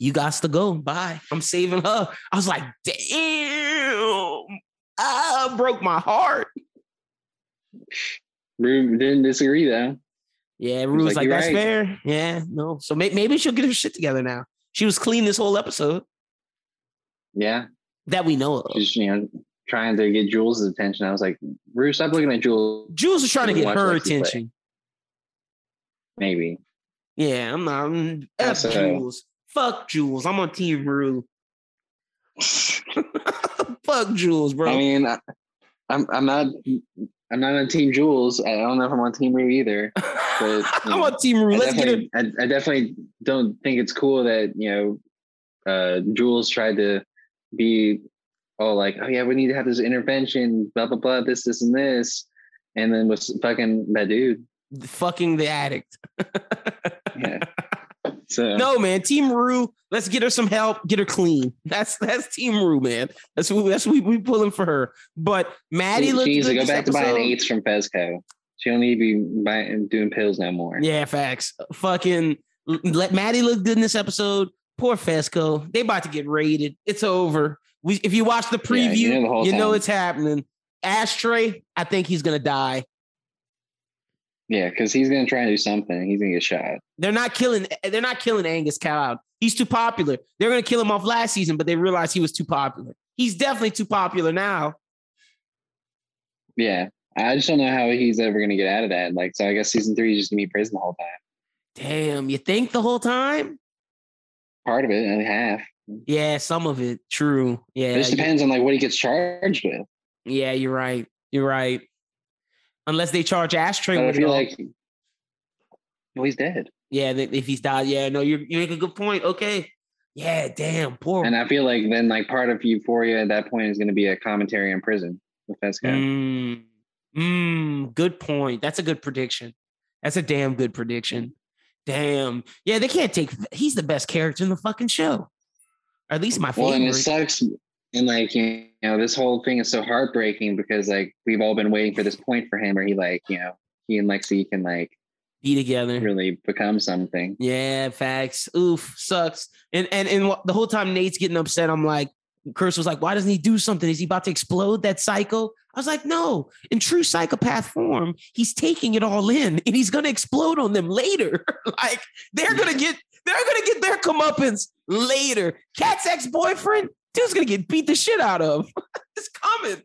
Speaker 2: you got to go. Bye. I'm saving her. I was like, damn. Ah, broke my heart.
Speaker 1: Rue didn't disagree though.
Speaker 2: Yeah, Rue was
Speaker 1: like,
Speaker 2: like, that's
Speaker 1: right."
Speaker 2: fair. Yeah, no. So may- maybe she'll get her shit together now. She was clean this whole episode
Speaker 1: Yeah,
Speaker 2: that we know of.
Speaker 1: she's you know trying to get Jules' attention. I was like, Rue, stop looking at Jules.
Speaker 2: Jules is trying to get her
Speaker 1: Lexi play.
Speaker 2: attention.
Speaker 1: Maybe.
Speaker 2: Yeah, I'm not. I'm, F
Speaker 1: Also-
Speaker 2: Jules. Fuck Jules. I'm on Team Rue. *laughs* Fuck Jules, bro.
Speaker 1: I mean, I- I'm I'm not I'm not on Team Jules. I don't know if I'm on Team Rue either. *laughs* you
Speaker 2: I'm
Speaker 1: know,
Speaker 2: on Team Rue. Let's get
Speaker 1: definitely, I, I definitely don't think it's cool that you know uh, Jules tried to be oh like oh yeah we need to have this intervention blah blah blah this this and this and then was fucking that dude
Speaker 2: Fucking the addict. *laughs*
Speaker 1: yeah so
Speaker 2: No, man. Team Rue. Let's get her some help. Get her clean. That's that's Team Rue, man. That's what that's what we, we pulling for her. But Maddie
Speaker 1: she,
Speaker 2: looks
Speaker 1: needs to go back to buying eights from Fezco she don't need to be buying doing pills no more
Speaker 2: Yeah, facts. Fucking let Maddie look good in this episode. Poor Fezco. They about to get raided. It's over. We if you watch the preview,
Speaker 1: you know the
Speaker 2: you know it's happening. Ashtray, I think he's gonna die.
Speaker 1: yeah because he's gonna try and do something he's gonna get shot
Speaker 2: They're not killing. They're not killing Angus Cloud. He's too popular. They're gonna kill him off last season, but they realized he was too popular. He's definitely too popular now.
Speaker 1: yeah I just don't know how he's ever gonna get out of that like so I guess season three is just gonna be prison the whole time
Speaker 2: Damn, you think the whole time?
Speaker 1: part of it only half
Speaker 2: Yeah, some of it. True. Yeah.
Speaker 1: it just depends on like what he gets charged with
Speaker 2: Yeah, you're right. You're right. Unless they charge Ashtray
Speaker 1: But I
Speaker 2: with it
Speaker 1: feel like, well, he's dead,
Speaker 2: Yeah, if he's died, yeah, no, you you make a good point. Okay, yeah, damn, poor.
Speaker 1: and I feel like then like part of Euphoria at that point is going to be a commentary on prison with Fezco.
Speaker 2: Mm, mm, good point. That's a good prediction. That's a damn good prediction. Damn, yeah, they can't take. He's the best character in the fucking show, or at least my favorite.
Speaker 1: Well, and it sucks, and like you know, this whole thing is so heartbreaking because like we've all been waiting for this point for him where he like you know he and Lexi can like
Speaker 2: Be together.
Speaker 1: really become something.
Speaker 2: Yeah, facts. Oof, sucks. And and and the whole time Nate's getting upset, I'm like, Curse was like, why doesn't he do something? Is he about to explode that cycle? I was like, no. In true psychopath form, he's taking it all in, and he's gonna explode on them later. *laughs* like they're gonna get they're gonna get their comeuppance later. Kat's ex boyfriend, dude's gonna get beat the shit out of. *laughs* it's coming.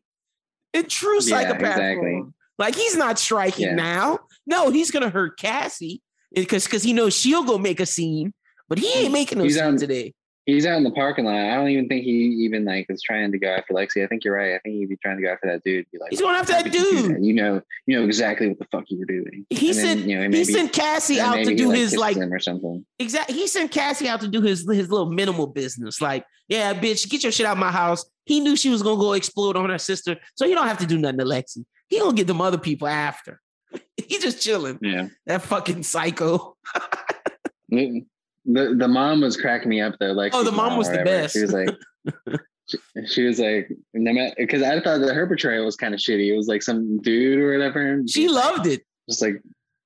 Speaker 2: In true
Speaker 1: Yeah,
Speaker 2: psychopath
Speaker 1: exactly.
Speaker 2: form. Like he's not striking
Speaker 1: Yeah.
Speaker 2: now. No, he's gonna hurt Cassie because because he knows she'll go make a scene, but he ain't making no
Speaker 1: He's
Speaker 2: scene
Speaker 1: on-
Speaker 2: today.
Speaker 1: He's out in the parking lot. I don't even think he even like is trying to go after Lexi. I think you're right. I think he'd be trying to go after that dude. Be like,
Speaker 2: He's going after
Speaker 1: "How
Speaker 2: that dude.
Speaker 1: that? You know, you know exactly what the fuck you were doing.
Speaker 2: He sent
Speaker 1: you know,
Speaker 2: he sent Cassie out to do
Speaker 1: like,
Speaker 2: his like
Speaker 1: or something.
Speaker 2: exact. He sent Cassie out to do his his little minimal business. Like, yeah, bitch, get your shit out of my house. He knew she was gonna go explode on her sister, so he don't have to do nothing to Lexi. He gonna get them other people after. *laughs* he just chilling.
Speaker 1: Yeah.
Speaker 2: That fucking psycho. *laughs*
Speaker 1: The, the mom was cracking me up though. Like
Speaker 2: Oh, the mom was the best.
Speaker 1: She was like, *laughs* she, she was like, because I thought that her portrayal was kind of shitty. It was like some dude or whatever.
Speaker 2: She loved it.
Speaker 1: just like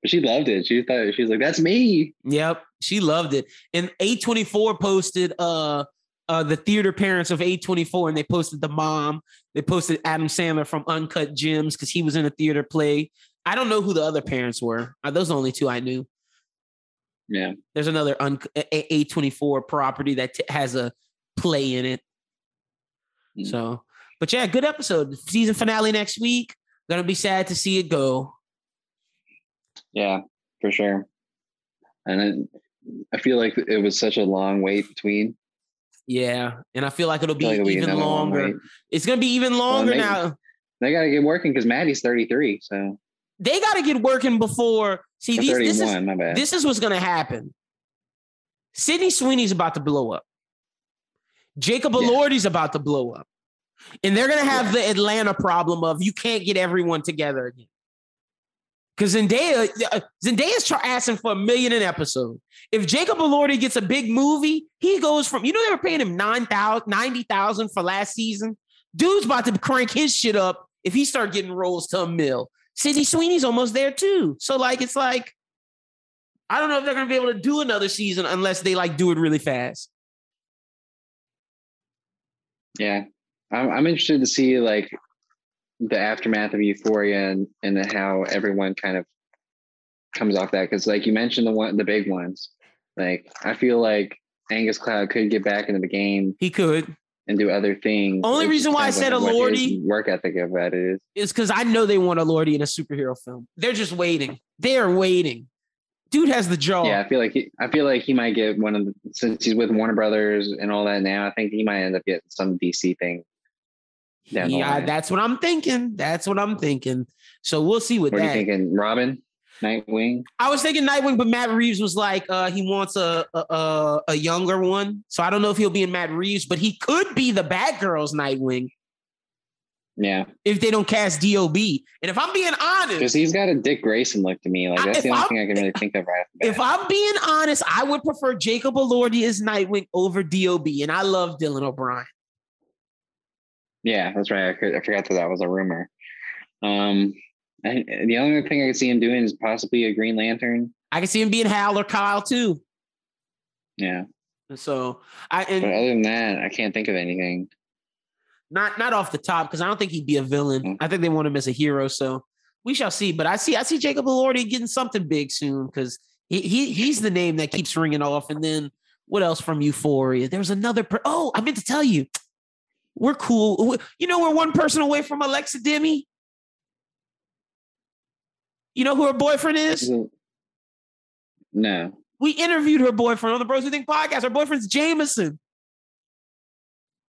Speaker 1: she loved it. She thought she was like, that's me.
Speaker 2: Yep, she loved it. And A24 posted uh uh the theater parents of A24 and they posted the mom. They posted Adam Sandler from Uncut Gems because he was in a theater play. I don't know who the other parents were. Uh, those are the only two I knew.
Speaker 1: Yeah.
Speaker 2: There's another un- A- A24 property that t- has a play in it.
Speaker 1: Mm.
Speaker 2: So, but yeah, good episode. Season finale next week. Gonna be sad to see it go.
Speaker 1: Yeah, for sure. And then I feel like it was such a long wait between
Speaker 2: Yeah, and I feel like it'll be
Speaker 1: like it'll
Speaker 2: even
Speaker 1: long
Speaker 2: longer.
Speaker 1: wait.
Speaker 2: It's gonna be even longer
Speaker 1: maybe.
Speaker 2: now.
Speaker 1: They got to get working because Maddie's 33. So
Speaker 2: They got to get working before. See, these, this is this is what's gonna happen. Sydney Sweeney's about to blow up. Jacob
Speaker 1: Yeah.
Speaker 2: Elordi's about to blow up. And they're gonna have the Atlanta problem of you can't get everyone together again. Because Zendaya, uh, Zendaya's asking for a million an episode. If Jacob Elordi gets a big movie, he goes from you know they were paying him 9,000, 90,000 for last season. Dude's about to crank his shit up if he start getting roles to a mill. Sydney Sweeney's almost there too. So like it's like I don't know if they're gonna be able to do another season unless they like do it really fast.
Speaker 1: yeah, I'm, I'm interested to see like the aftermath of Euphoria and and how everyone kind of comes off that because like you mentioned the one the big ones. Like I feel like Angus Cloud could get back into the game
Speaker 2: He could.
Speaker 1: And do other things.
Speaker 2: Only reason why I said Elordi
Speaker 1: work ethic of that is.
Speaker 2: It's because I know they want Elordi in a superhero film. They're just waiting. They're waiting. Dude has the jaw.
Speaker 1: Yeah, I feel like he, I feel like he might get one of the since he's with Warner Brothers and all that now. I think he might end up getting some DC thing.
Speaker 2: Yeah, that's what I'm thinking. That's what I'm thinking. So we'll see with
Speaker 1: What are you
Speaker 2: that.
Speaker 1: thinking, Robin, Nightwing?
Speaker 2: I was thinking Nightwing, but Matt Reeves was like, uh, he wants a, a a younger one. So I don't know if he'll be in Matt Reeves, but he could be the Batgirl's Nightwing
Speaker 1: Yeah,
Speaker 2: if they don't cast Dob. And if I'm being honest.
Speaker 1: because he's got a Dick Grayson look to me. Like that's the only
Speaker 2: I'm-
Speaker 1: thing I can really think of right
Speaker 2: if. I'm being honest, I would prefer Jacob Elordi as Nightwing over Dob. And I love Dylan O'Brien.
Speaker 1: Yeah, that's right. I, could, I forgot that that was a rumor. Um, I, the only thing I could see him doing is possibly a Green Lantern.
Speaker 2: I can see him being Hal or Kyle too.
Speaker 1: Yeah,
Speaker 2: So I
Speaker 1: but other than that, I can't think of anything.
Speaker 2: not not off the top because I don't think he'd be a villain.
Speaker 1: Mm.
Speaker 2: I think they want him as a hero. So we shall see. But I see I see Jacob Elordi getting something big soon because he, he he's the name that keeps ringing off. And then what else from Euphoria? There's another. Per- oh, I meant to tell you, we're cool. You know, we're one person away from Alexa Demie. You know who her boyfriend is?
Speaker 1: No.
Speaker 2: We interviewed her boyfriend on the Bros Who Think podcast. Her boyfriend's Jameson.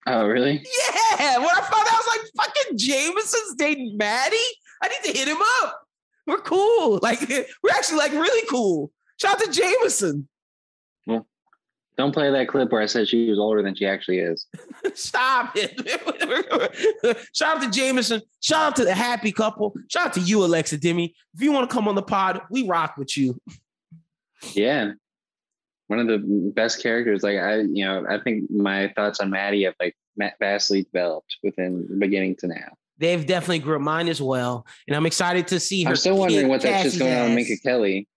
Speaker 1: Oh, really?
Speaker 2: Yeah. When I found out, I was like, fucking Jameson's dating Maddie. I need to hit him up. We're cool. *laughs* Like, we're actually like really cool. Shout out to Jameson.
Speaker 1: Don't play that clip where I said she was older than she actually is. *laughs*
Speaker 2: Stop it. *laughs* Shout out to Jameson. Shout out to the happy couple. Shout out to you, Alexa Demie. If you want to come on the pod, we rock with you.
Speaker 1: Yeah. One of the best characters. Like I, you know, I think my thoughts on Maddie have like vastly developed within beginning to now.
Speaker 2: They've definitely grew mine as well. And I'm excited to see her.
Speaker 1: I'm still wondering what that shit's
Speaker 2: Cassie's
Speaker 1: going on with. Minka Kelly.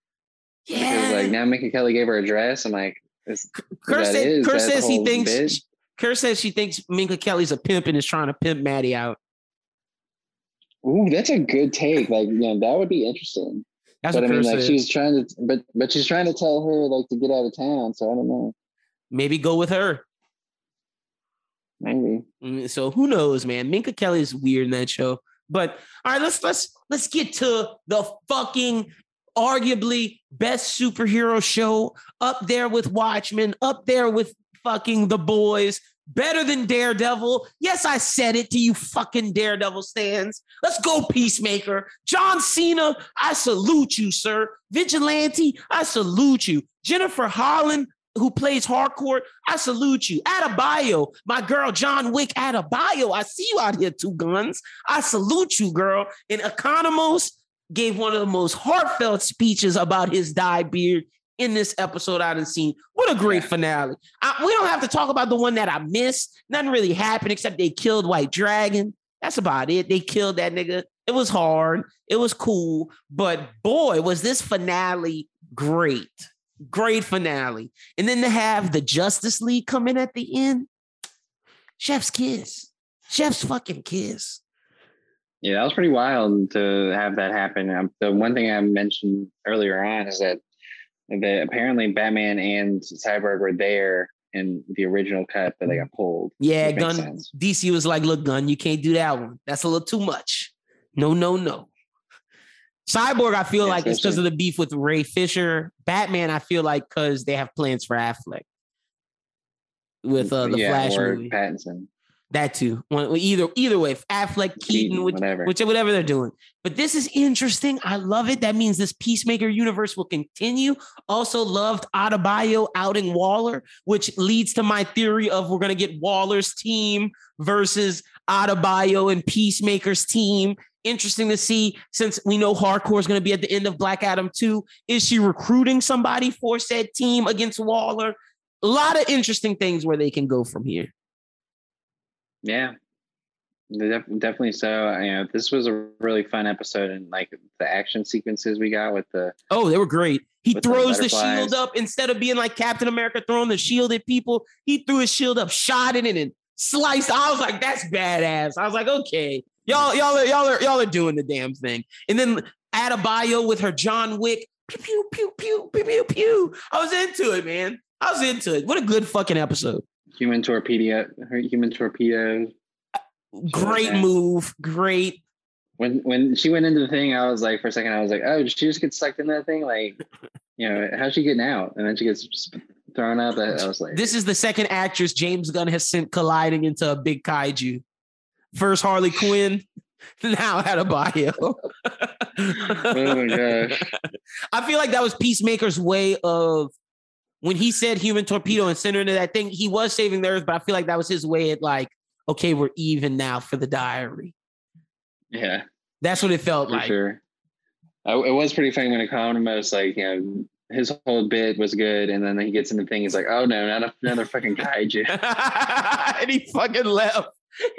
Speaker 1: Because
Speaker 2: Yeah.
Speaker 1: like now Minka Kelly gave her a dress. I'm like, is, is
Speaker 2: Kurt, said,
Speaker 1: it? Is
Speaker 2: Kurt
Speaker 1: that the
Speaker 2: says he thinks? Kurt says she thinks Minka Kelly's a pimp and is trying to pimp Maddie out.
Speaker 1: Ooh, that's a good take. Like, you know, that would be interesting.
Speaker 2: That's
Speaker 1: but I mean, like, she's trying to, but but she's trying to tell her like to get out of town. So I don't know.
Speaker 2: Maybe go with her.
Speaker 1: Maybe.
Speaker 2: Mm, So who knows, man? Minka Kelly is weird in that show. But all right, let's let's let's get to the fucking arguably best superhero show up there with Watchmen, up there with fucking The Boys, better than Daredevil. Yes, I said it to you fucking Daredevil stands. Let's go, Peacemaker. John Cena, I salute you, sir. Vigilante, I salute you. Jennifer Holland, who plays Harcourt, I salute you. Adebayo, my girl John Wick Adebayo, I see you out here, two guns. I salute you, girl. And Economos gave one of the most heartfelt speeches about his dye beard in this episode I done seen. What a great
Speaker 1: Yeah.
Speaker 2: finale. I- we don't have to talk about the one that I missed. Nothing really happened except they killed White Dragon. That's about it. They killed that nigga. It was hard. It was cool. But boy, was this finale great. Great finale. And then to have the Justice League come in at the end. Chef's kiss. Chef's fucking kiss.
Speaker 1: Yeah, that was pretty wild to have that happen. Um, the one thing I mentioned earlier on is that that apparently Batman and Cyborg were there in the original cut, but they got pulled.
Speaker 2: Yeah, Gunn
Speaker 1: sense.
Speaker 2: DC was like, look, Gunn, you can't do that one. That's a little too much. No, no, no. Cyborg, I feel
Speaker 1: Yeah,
Speaker 2: like it's because of the beef with Ray Fisher. Batman, I feel like because they have plans for Affleck. with uh, the
Speaker 1: yeah,
Speaker 2: Flash movie.
Speaker 1: Pattinson.
Speaker 2: That too. One- Either either way, Affleck, Keaton,
Speaker 1: Keaton,
Speaker 2: which,
Speaker 1: whatever.
Speaker 2: which whatever they're doing. But this is interesting. I love it. That means this Peacemaker universe will continue. Also loved Adebayo outing Waller, which leads to my theory of we're gonna get Waller's team versus Adebayo and Peacemaker's team. Interesting to see since we know Harcourt is going to be at the end of Black Adam 2. Is she recruiting somebody for said team against Waller? A lot of interesting things where they can go from here.
Speaker 1: Yeah, def- definitely. So you know, this was a really fun episode, and like the action sequences we got with the
Speaker 2: Oh, they were great. He
Speaker 1: With the
Speaker 2: throws the, shield up instead of being like Captain America throwing the shield at people. He threw his shield up, shot it, in and sliced. I was like, that's badass. I was like, okay, y'all, y'all, are, y'all are, y'all are doing the damn thing. And then Adebayo with her John Wick, pew pew pew pew pew pew pew. I was into it, man. I was into it. What a good fucking episode.
Speaker 1: Human torpedo, human torpedo.
Speaker 2: Great move. Great.
Speaker 1: When when she went into the thing, I was like, for a second, I was like, oh, did she just get sucked in that thing? Like, you know, how's she getting out? And then she gets thrown out. I I was like,
Speaker 2: This is the second actress James Gunn has sent colliding into a big kaiju. First Harley Quinn, *laughs* now Adebayo. *laughs*
Speaker 1: oh my gosh.
Speaker 2: I feel like that was Peacemaker's way of when he said human torpedo and sent her into that thing, he was saving the earth, but I feel like that was his way at like, okay, we're even now for the diary.
Speaker 1: Yeah,
Speaker 2: That's what it felt
Speaker 1: for
Speaker 2: like.
Speaker 1: sure. I, it was pretty funny when Economos, like, you know, his whole bit was good. And then he gets in the thing, he's like, oh no, not another fucking kaiju. *laughs*
Speaker 2: and he fucking left.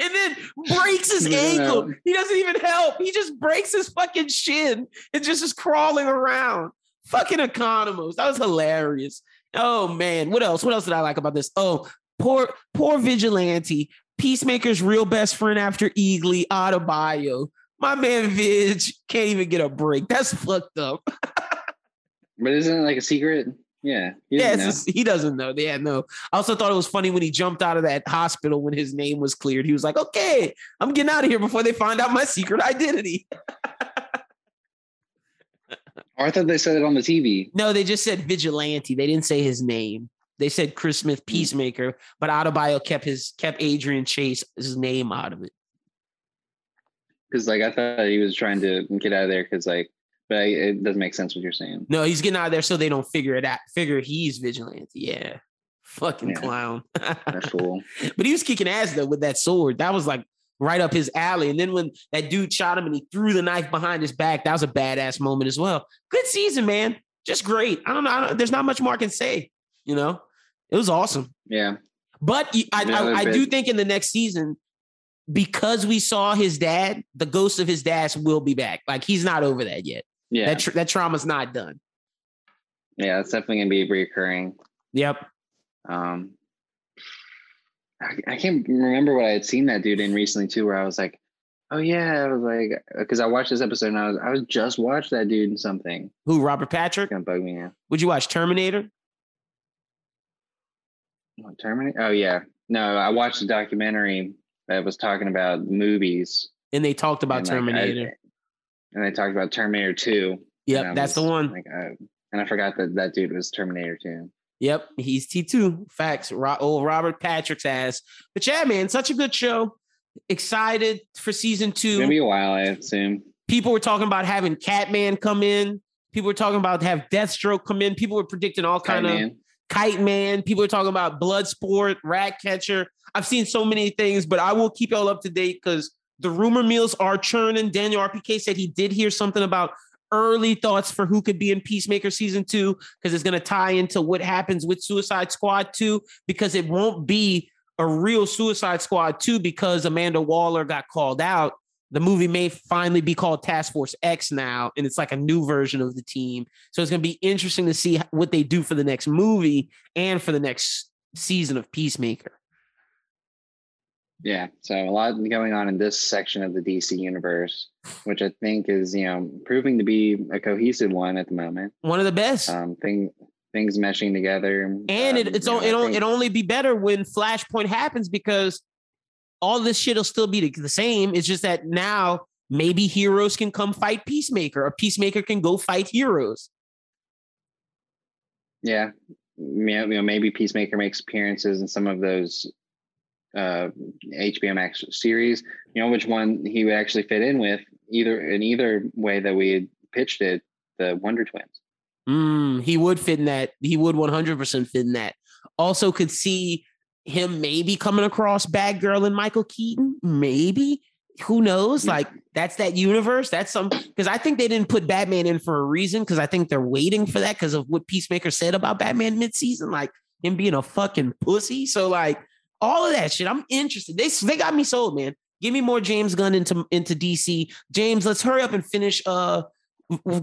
Speaker 2: And then breaks his *laughs* ankle. He doesn't even help. He just breaks his fucking shin and just is crawling around. Fucking Economos. That was hilarious. Oh man. What else? What else did I like about this? Oh, poor, poor vigilante. Peacemaker's real best friend after Eagly, Adebayo. My man Vig can't even get a break. That's fucked up. *laughs*
Speaker 1: But isn't it like a secret? Yeah. he
Speaker 2: Yeah,
Speaker 1: doesn't know.
Speaker 2: it's just- he doesn't know. Yeah, no. I also thought it was funny when he jumped out of that hospital when his name was cleared. He was like, "Okay, I'm getting out of here before they find out my secret identity." *laughs*
Speaker 1: Or I thought they said it on the TV.
Speaker 2: No, they just said vigilante. They didn't say his name. They said Chris Smith
Speaker 1: Hmm.
Speaker 2: Peacemaker, but Adebayo kept his kept Adrian Chase his name out of it.
Speaker 1: Because like I thought he was trying to get out of there because like, but I, it doesn't make sense what you're saying.
Speaker 2: No, he's getting out of there so they don't figure it out. Figure he's vigilante. Yeah, fucking
Speaker 1: Yeah.
Speaker 2: clown.
Speaker 1: That's cool. *laughs*
Speaker 2: But he was kicking ass though with that sword. That was like right up his alley. And then when that dude shot him and he threw the knife behind his back, that was a badass moment as well. Good season, man. Just great. I don't know. I don't, there's not much more I can say. You know, it was awesome.
Speaker 1: Yeah.
Speaker 2: But I, I, I do think in the next season, because we saw his dad, the ghost of his dad will be back. Like he's not over that yet.
Speaker 1: Yeah.
Speaker 2: That tr- that trauma's not done.
Speaker 1: yeah. It's definitely gonna be reoccurring.
Speaker 2: Yep.
Speaker 1: Um, I, I can't remember what I had seen that dude in recently too, where I was like, oh yeah, I was like, because I watched this episode and I was I was just watched that dude in something.
Speaker 2: Who? Robert Patrick?
Speaker 1: It's gonna bug me now.
Speaker 2: Would you watch Terminator?
Speaker 1: What, Terminator? Oh yeah. No, I watched a documentary that was talking about movies.
Speaker 2: And they talked about
Speaker 1: and, like, I-
Speaker 2: Terminator.
Speaker 1: and they talked about Terminator 2.
Speaker 2: yep,
Speaker 1: I
Speaker 2: that's the one.
Speaker 1: Like, uh, and I forgot that that dude was Terminator 2.
Speaker 2: Yep, he's T2. Facts. Ro- old Robert Patrick's ass. But yeah, man, such a good show. Excited for season
Speaker 1: It's
Speaker 2: two.
Speaker 1: gonna be a while, I assume.
Speaker 2: People were talking about having Catman come in. People were talking about have Deathstroke come in. People were predicting all kind of
Speaker 1: man.
Speaker 2: Kite Man. People were talking about Bloodsport, Rat Catcher. I've seen so many things, but I will keep y'all up to date because the rumor mills are churning. Daniel RPK said he did hear something about early thoughts for who could be in Peacemaker season two because it's going to tie into what happens with Suicide Squad 2 because it won't be a real Suicide Squad 2 because Amanda Waller got called out. The movie may finally be called Task Force X now, and it's like a new version of the team. So it's going to be interesting to see what they do for the next movie and for the next season of Peacemaker.
Speaker 1: Yeah. So a lot going on in this section of the DC universe, which I think is, you know, proving to be a cohesive one at the moment.
Speaker 2: One of the best.
Speaker 1: Um, thing things meshing together.
Speaker 2: and it,
Speaker 1: um,
Speaker 2: it's
Speaker 1: you know,
Speaker 2: it'll, it'll only be better when Flashpoint happens because all this shit will still be the- the same. It's just that now maybe heroes can come fight Peacemaker, or Peacemaker can go fight heroes.
Speaker 1: Yeah. you know, maybe Peacemaker makes appearances in some of those uh, HBO Max series. You know which one he would actually fit in with either in either way that we had pitched it. The Wonder Twins.
Speaker 2: Mm, he would fit in that. He would 100% fit in that. Also, could see him maybe coming across Batgirl and Michael Keaton. Maybe who knows? Like that's that universe. That's some because I think they didn't put Batman in for a reason because I think they're waiting for that because of what Peacemaker said about Batman midseason, like him being a fucking pussy. So like all of that shit, I'm interested. They they got me sold, man. Give me more James Gunn into into DC. James, let's hurry up and finish uh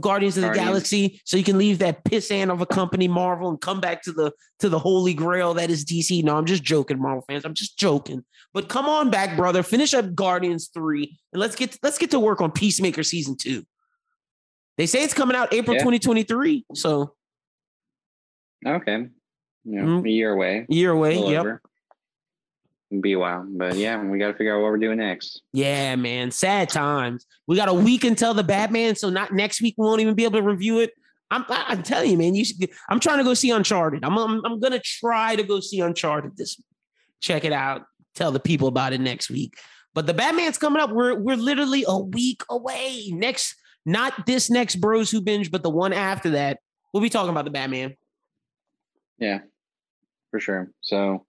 Speaker 2: Guardians of the Guardians. Galaxy, so you can leave that piss end of a company, Marvel, and come back to the to the holy grail that is DC. No, I'm just joking, Marvel fans. I'm just joking. But come on back, brother. Finish up Guardians three, and let's get to, let's get to work on Peacemaker season two. They say it's coming out April yeah. 2023. So
Speaker 1: okay, yeah, mm-hmm. a year away.
Speaker 2: Year away. Yep. Over
Speaker 1: be a while. But yeah, we got to figure out what we're doing next.
Speaker 2: Yeah, man. Sad times. We got a week until the Batman, so not next week. We won't even be able to review it. I'm, I'm telling you, man. You should, I'm trying to go see Uncharted. I'm, I'm, I'm gonna try to go see Uncharted this. Week. Check it out. Tell the people about it next week. But the Batman's coming up. We're we're literally a week away. Next, not this next Bros Who Binge, but the one after that. We'll be talking about the Batman.
Speaker 1: Yeah, for sure. So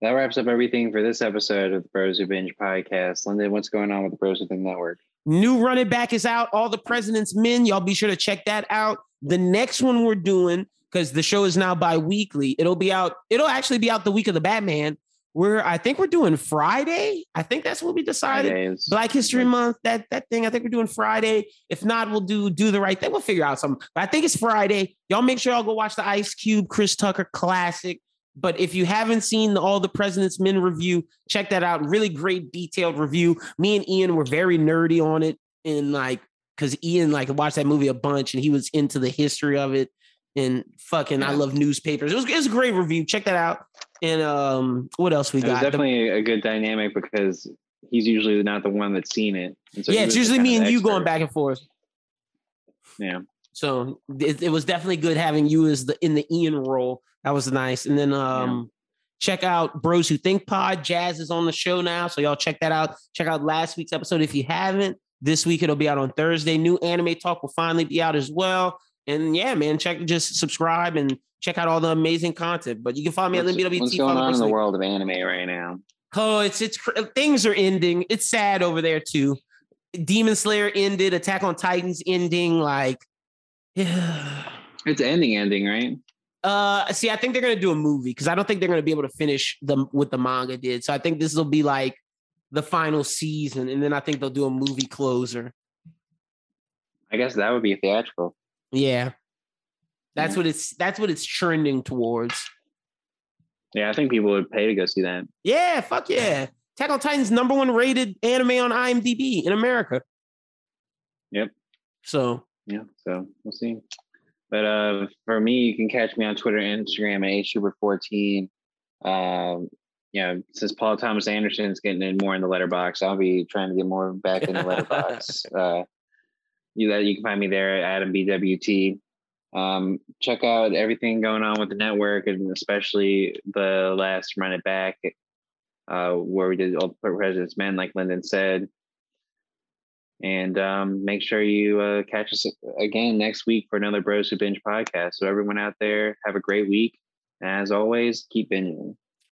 Speaker 1: that wraps up everything for this episode of the Bros Who Binge podcast. Lyndon, what's going on with the Bros Who Think Network?
Speaker 2: New running back is out. All the President's Men. Y'all be sure to check that out. The next one we're doing, because the show is now bi-weekly, it'll be out, it'll actually be out the week of the Batman. We're I think we're doing Friday. I think that's what we decided. Fridays. Black History Month, that that thing. I think we're doing Friday. If not, we'll do do the right thing. We'll figure out something. But I think it's Friday. Y'all make sure y'all go watch the Ice Cube, Chris Tucker classic. But if you haven't seen the All the President's Men review, check that out. Really great detailed review. Me and Ian were very nerdy on it, and like because Ian like watched that movie a bunch and he was into the history of it. And fucking, yeah. I love newspapers. It was, it was a great review. Check that out. And um, what else we got?
Speaker 1: definitely the, a good dynamic because he's usually not the one that's seen it.
Speaker 2: So yeah, it's usually me and you going back and forth.
Speaker 1: Yeah.
Speaker 2: So it, it was definitely good having you as the in the Ian role that was nice. And then um, yeah. check out Bros Who Think Pod. Jazz is on the show now. So y'all check that out. Check out last week's episode if you haven't. This week it'll be out on Thursday. New anime talk will finally be out as well. And yeah, man, check just subscribe and check out all the amazing content. But you can find me
Speaker 1: what's,
Speaker 2: at LMBWT.
Speaker 1: What's going on in the world of anime right now?
Speaker 2: Oh, it's it's things are ending. It's sad over there too. Demon Slayer ended. Attack on Titans ending. Like,
Speaker 1: yeah. *sighs* It's ending, ending, right?
Speaker 2: Uh, see, I think they're gonna do a movie because I don't think they're gonna be able to finish them what the manga did. So I think this will be like the final season, and then I think they'll do a movie closer.
Speaker 1: I guess that would be theatrical.
Speaker 2: Yeah, that's yeah. what it's that's what it's trending towards.
Speaker 1: Yeah, I think people would pay to go see that.
Speaker 2: Yeah, fuck yeah. Attack on Titan's number one rated anime on IMDb in America.
Speaker 1: Yep.
Speaker 2: So
Speaker 1: yeah, so we'll see. But uh, for me, you can catch me on Twitter and Instagram at hschuber14. Um, you know, since Paul Thomas Anderson is getting in more in the letterbox, I'll be trying to get more back in the letterbox. *laughs* uh, you that you can find me there at Adam BWT. Um, check out everything going on with the network and especially the last run it back, uh, where we did Old President's Men, like Lyndon said. And um, make sure you uh, catch us again next week for another Bros Who Binge podcast. So, everyone out there, have a great week. And as always, keep binging.